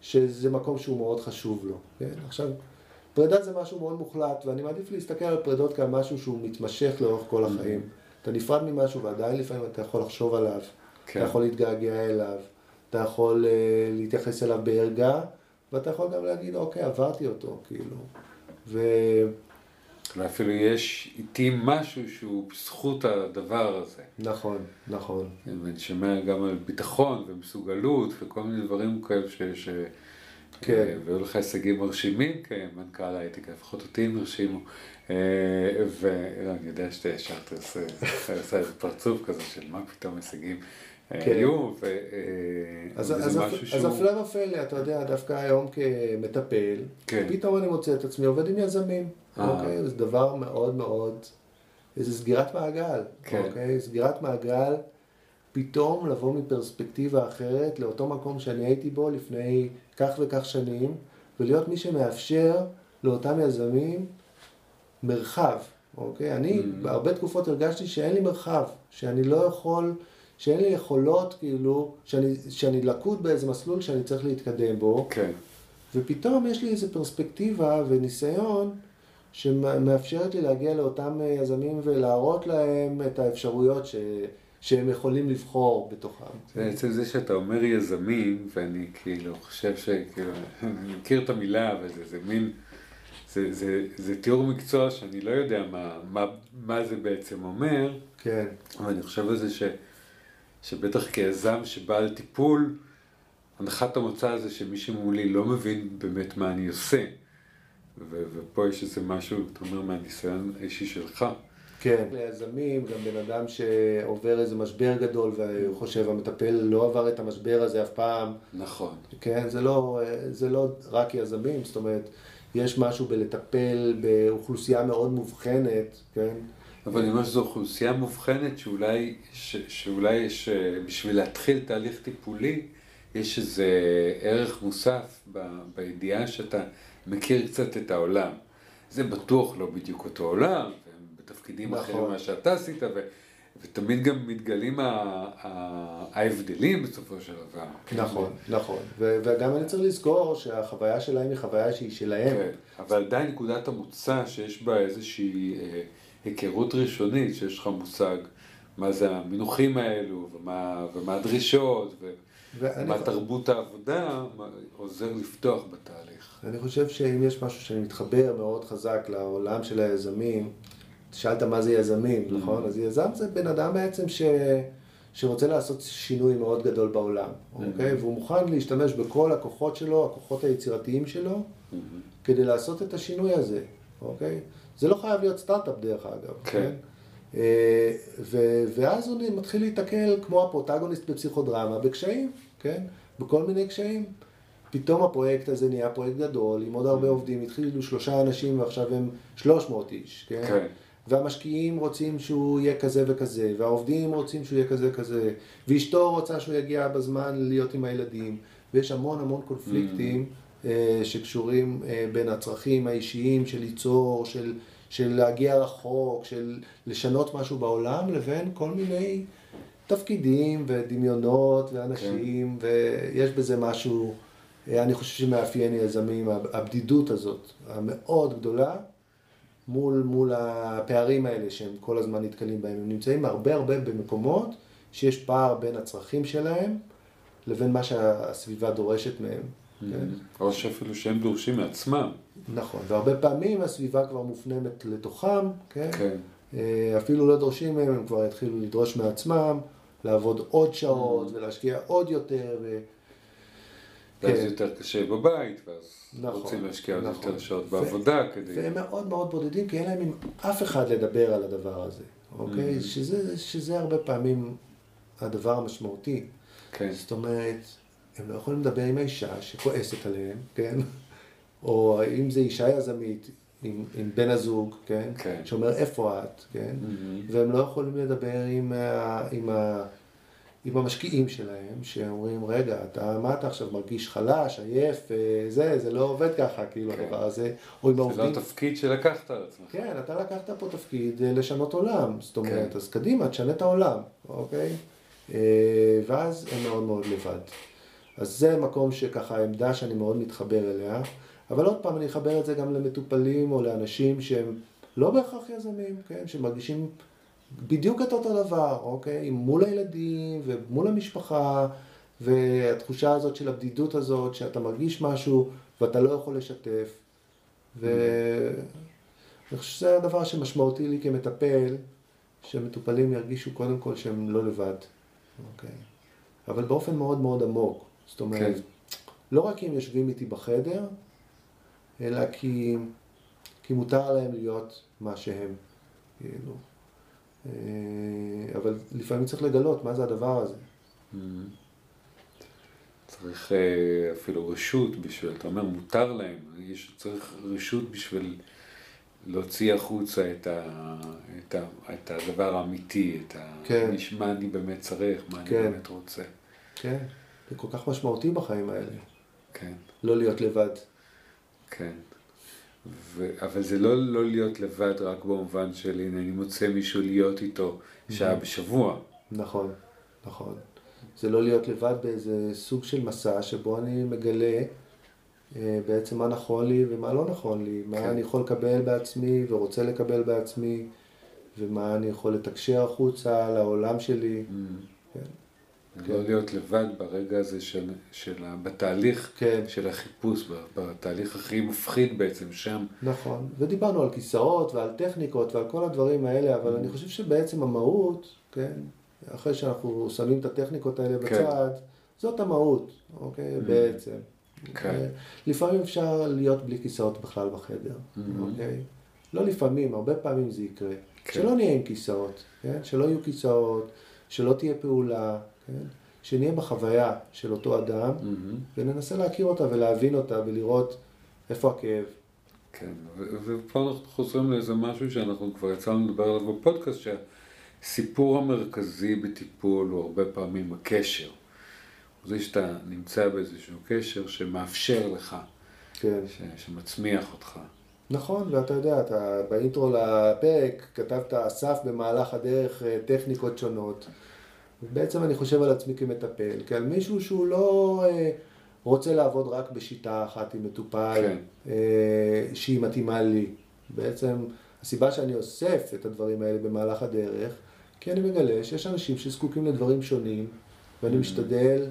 שזה מקום שהוא מאוד חשוב לו. כן? עכשיו, פרידה זה משהו מאוד מוחלט, ואני מעדיף להסתכל על פרידות כמשהו שהוא מתמשך לאורך כל mm. החיים. Mm. אתה נפרד ממשהו ועדיין לפעמים אתה יכול לחשוב עליו, כן. אתה יכול להתגעגע אליו. אתה יכול uh, להתייחס אליו בערגה, ואתה יכול גם להגיד, אוקיי, עברתי אותו, כאילו. ו... ואפילו יש איתי משהו שהוא בזכות הדבר הזה. נכון, נכון. ואני שומע גם על ביטחון ומסוגלות וכל מיני דברים כאלה שיש... כן. אה, והיו לך הישגים מרשימים כמנכ"ל הייטק, לפחות אותי הם הרשימו. אה, ואני יודע שאתה ישר תעשה איזה פרצוף כזה של מה פתאום הישגים. כן. היו, וזה משהו שהוא... אז הפלא ופלא, אתה יודע, דווקא היום כמטפל, כן. פתאום אני מוצא את עצמי עובד עם יזמים, אה. אוקיי? זה דבר מאוד מאוד, איזה סגירת מעגל, כן. אוקיי? סגירת מעגל, פתאום לבוא מפרספקטיבה אחרת לאותו מקום שאני הייתי בו לפני כך וכך שנים, ולהיות מי שמאפשר לאותם יזמים מרחב, אוקיי? אני mm. בהרבה תקופות הרגשתי שאין לי מרחב, שאני לא יכול... שאין לי יכולות, כאילו, שאני, שאני לקוד באיזה מסלול שאני צריך להתקדם בו. כן. ופתאום יש לי איזו פרספקטיבה וניסיון שמאפשרת לי להגיע לאותם יזמים ולהראות להם את האפשרויות ש, שהם יכולים לבחור בתוכם. זה עצם זה שאתה אומר יזמים, ואני כאילו חושב שכאילו, אני מכיר את המילה, אבל זה, זה מין, זה, זה, זה תיאור מקצוע שאני לא יודע מה, מה, מה זה בעצם אומר, כן. אבל אני חושב על זה ש, שבטח כיזם שבא על טיפול, הנחת המוצא זה שמישהו מולי לא מבין באמת מה אני עושה. ו- ופה יש איזה משהו, אתה אומר, מהניסיון האישי שלך. כן. ליזמים, גם בן אדם שעובר איזה משבר גדול והוא חושב, המטפל לא עבר את המשבר הזה אף פעם. נכון. כן, זה לא, זה לא רק יזמים, זאת אומרת, יש משהו בלטפל באוכלוסייה מאוד מובחנת, כן? אבל אני אומר שזו אוכלוסייה מובחנת שאולי, ש, שאולי יש, בשביל להתחיל תהליך טיפולי, יש איזה ערך מוסף ב, בידיעה שאתה מכיר קצת את העולם. זה בטוח לא בדיוק אותו עולם, והם בתפקידים נכון. אחרים ממה שאתה עשית, ו, ותמיד גם מתגלים ה, ה, ההבדלים בסופו של דבר. נכון, נכון. ו- וגם אני צריך לזכור שהחוויה שלהם היא חוויה שהיא שלהם. כן, אבל עדיין נקודת המוצא שיש בה איזושהי אה, היכרות ראשונית, שיש לך מושג מה זה המינוחים האלו, ומה, ומה הדרישות, ו- ואני- ומה תרבות העבודה, מה- עוזר לפתוח בתהליך. אני חושב שאם יש משהו שאני מתחבר מאוד חזק לעולם של היזמים, שאלת מה זה יזמים, נכון? אז יזם זה בן אדם בעצם ש... שרוצה לעשות שינוי מאוד גדול בעולם, אוקיי? והוא מוכן להשתמש בכל הכוחות שלו, הכוחות היצירתיים שלו, כדי לעשות את השינוי הזה, אוקיי? זה לא חייב להיות סטארט-אפ דרך אגב, כן. כן? אה, ו- ואז הוא מתחיל להיתקל כמו הפרוטגוניסט בפסיכודרמה, בקשיים, כן? בכל מיני קשיים. פתאום הפרויקט הזה נהיה פרויקט גדול, עם עוד הרבה עובדים, התחילו שלושה אנשים ועכשיו הם 300 איש, כן? כן. והמשקיעים רוצים שהוא יהיה כזה וכזה, והעובדים רוצים שהוא יהיה כזה וכזה, ואשתו רוצה שהוא יגיע בזמן להיות עם הילדים, ויש המון המון קונפליקטים אה, שקשורים אה, בין הצרכים האישיים של ליצור, של, של להגיע רחוק, של לשנות משהו בעולם, לבין כל מיני תפקידים ודמיונות ואנשים, ויש בזה משהו, אה, אני חושב שמאפיין יזמים, הבדידות הזאת, המאוד גדולה. מול, מול הפערים האלה שהם כל הזמן נתקלים בהם. הם נמצאים הרבה הרבה במקומות שיש פער בין הצרכים שלהם לבין מה שהסביבה דורשת מהם. כן? או שאפילו שהם דורשים מעצמם. נכון, והרבה פעמים הסביבה כבר מופנמת לתוכם, כן? כן. אה, אפילו לא דורשים מהם, הם כבר יתחילו לדרוש מעצמם, לעבוד עוד שעות ולהשקיע עוד יותר. ו... ואז כן. יותר קשה בבית, ואז נכון, רוצים להשקיע עוד נכון. יותר שעות ו- בעבודה כדי... והם מאוד מאוד בודדים, כי אין להם עם אף אחד לדבר על הדבר הזה, אוקיי? שזה, שזה הרבה פעמים הדבר המשמעותי. כן. זאת אומרת, הם לא יכולים לדבר עם האישה שכועסת עליהם, כן? או אם זה אישה יזמית עם, עם בן הזוג, כן? כן. שאומר איפה את, כן? והם לא יכולים לדבר עם, ה, עם, ה, עם המשקיעים שלהם, שאומרים, רגע, אתה, מה אתה עכשיו מרגיש חלש, עייף, אה, זה, זה לא עובד ככה, כאילו, כן. הדבר הזה. או עם זה לא העובדים. התפקיד שלקחת על עצמך. כן, אתה לקחת פה תפקיד אה, לשנות עולם, זאת אומרת, כן. אז קדימה, תשנה את העולם, אוקיי? אה, ואז הם מאוד מאוד לבד. אז זה מקום שככה, עמדה שאני מאוד מתחבר אליה, אבל עוד פעם, אני אחבר את זה גם למטופלים או לאנשים שהם לא בהכרח יזמים, כן? שמרגישים בדיוק את אותו דבר, אוקיי? מול הילדים ומול המשפחה, והתחושה הזאת של הבדידות הזאת, שאתה מרגיש משהו ואתה לא יכול לשתף. ואני חושב שזה הדבר שמשמעותי לי כמטפל, שמטופלים ירגישו קודם כל שהם לא לבד, אוקיי? אבל באופן מאוד מאוד עמוק. זאת אומרת, כן. לא רק הם יושבים איתי בחדר, אלא כי, כי מותר להם להיות מה שהם, כאילו. אה, אבל לפעמים צריך לגלות מה זה הדבר הזה. צריך אה, אפילו רשות בשביל, אתה אומר, מותר להם, יש, צריך רשות בשביל להוציא החוצה את, ה, את, ה, את הדבר האמיתי, את ה, כן. מה אני באמת צריך, מה כן. אני באמת רוצה. כן, זה כל כך משמעותי בחיים האלה, כן, לא להיות לבד. כן. ו, אבל זה לא לא להיות לבד רק במובן של הנה אני מוצא מישהו להיות איתו שעה בשבוע. נכון, נכון. זה לא להיות לבד באיזה סוג של מסע שבו אני מגלה אה, בעצם מה נכון לי ומה לא נכון לי, מה כן. אני יכול לקבל בעצמי ורוצה לקבל בעצמי, ומה אני יכול לתקשר החוצה לעולם שלי. כן. לא להיות לבד ברגע הזה של, של, בתהליך כן. של החיפוש, בתהליך הכי מפחיד בעצם שם. נכון, ודיברנו על כיסאות ועל טכניקות ועל כל הדברים האלה, אבל Mm. אני חושב שבעצם המהות, כן, אחרי שאנחנו שמים את הטכניקות האלה כן. בצד, זאת המהות, אוקיי, בעצם. כן. אה, לפעמים אפשר להיות בלי כיסאות בכלל בחדר, אוקיי? לא לפעמים, הרבה פעמים זה יקרה. כן. שלא נהיה עם כיסאות, כן? שלא יהיו כיסאות, שלא תהיה פעולה, כן? שנהיה בחוויה של אותו אדם, מהמם. וננסה להכיר אותה ולהבין אותה ולראות איפה הכאב. כן, ופה אנחנו חוזרים לאיזה משהו שאנחנו כבר יצאנו לדבר עליו בפודקאסט, שהסיפור המרכזי בטיפול הוא הרבה פעמים הקשר. זה שאתה נמצא באיזשהו קשר שמאפשר לך, כן. ש- שמצמיח אותך. נכון, ואתה יודע, אתה באינטרו לפרק כתבת אסף במהלך הדרך אה, טכניקות שונות. ובעצם אני חושב על עצמי כמטפל, כעל מישהו שהוא לא אה, רוצה לעבוד רק בשיטה אחת עם מטופל, כן. אה, שהיא מתאימה לי. בעצם הסיבה שאני אוסף את הדברים האלה במהלך הדרך, כי אני מגלה שיש אנשים שזקוקים לדברים שונים, ואני משתדל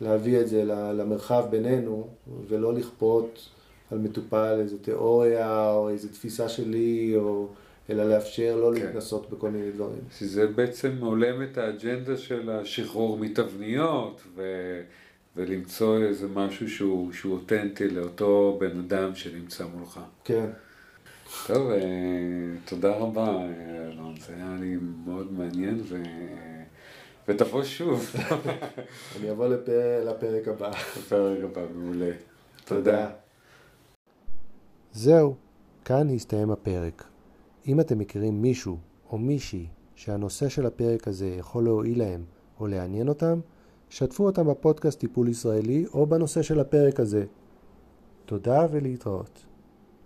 להביא את זה למרחב בינינו, ולא לכפות על מטופל איזו תיאוריה או איזו תפיסה שלי, או... אלא לאפשר לו כן. להתנסות בכל מיני דברים. שזה בעצם הולם את האג'נדה של השחרור מתבניות, ו... ולמצוא איזה משהו שהוא, שהוא אותנטי לאותו בן אדם שנמצא מולך. כן. טוב, אה, תודה רבה, אלון, זה היה לי מאוד מעניין, ו... ותבוא שוב אני אבוא לפר... לפרק הבא. בפרק הבא, מעולה. תודה. זהו, כאן הסתיים הפרק. אם אתם מכירים מישהו או מישהי שהנושא של הפרק הזה יכול להועיל להם או לעניין אותם, שתפו אותם בפודקאסט טיפול ישראלי או בנושא של הפרק הזה. תודה ולהתראות.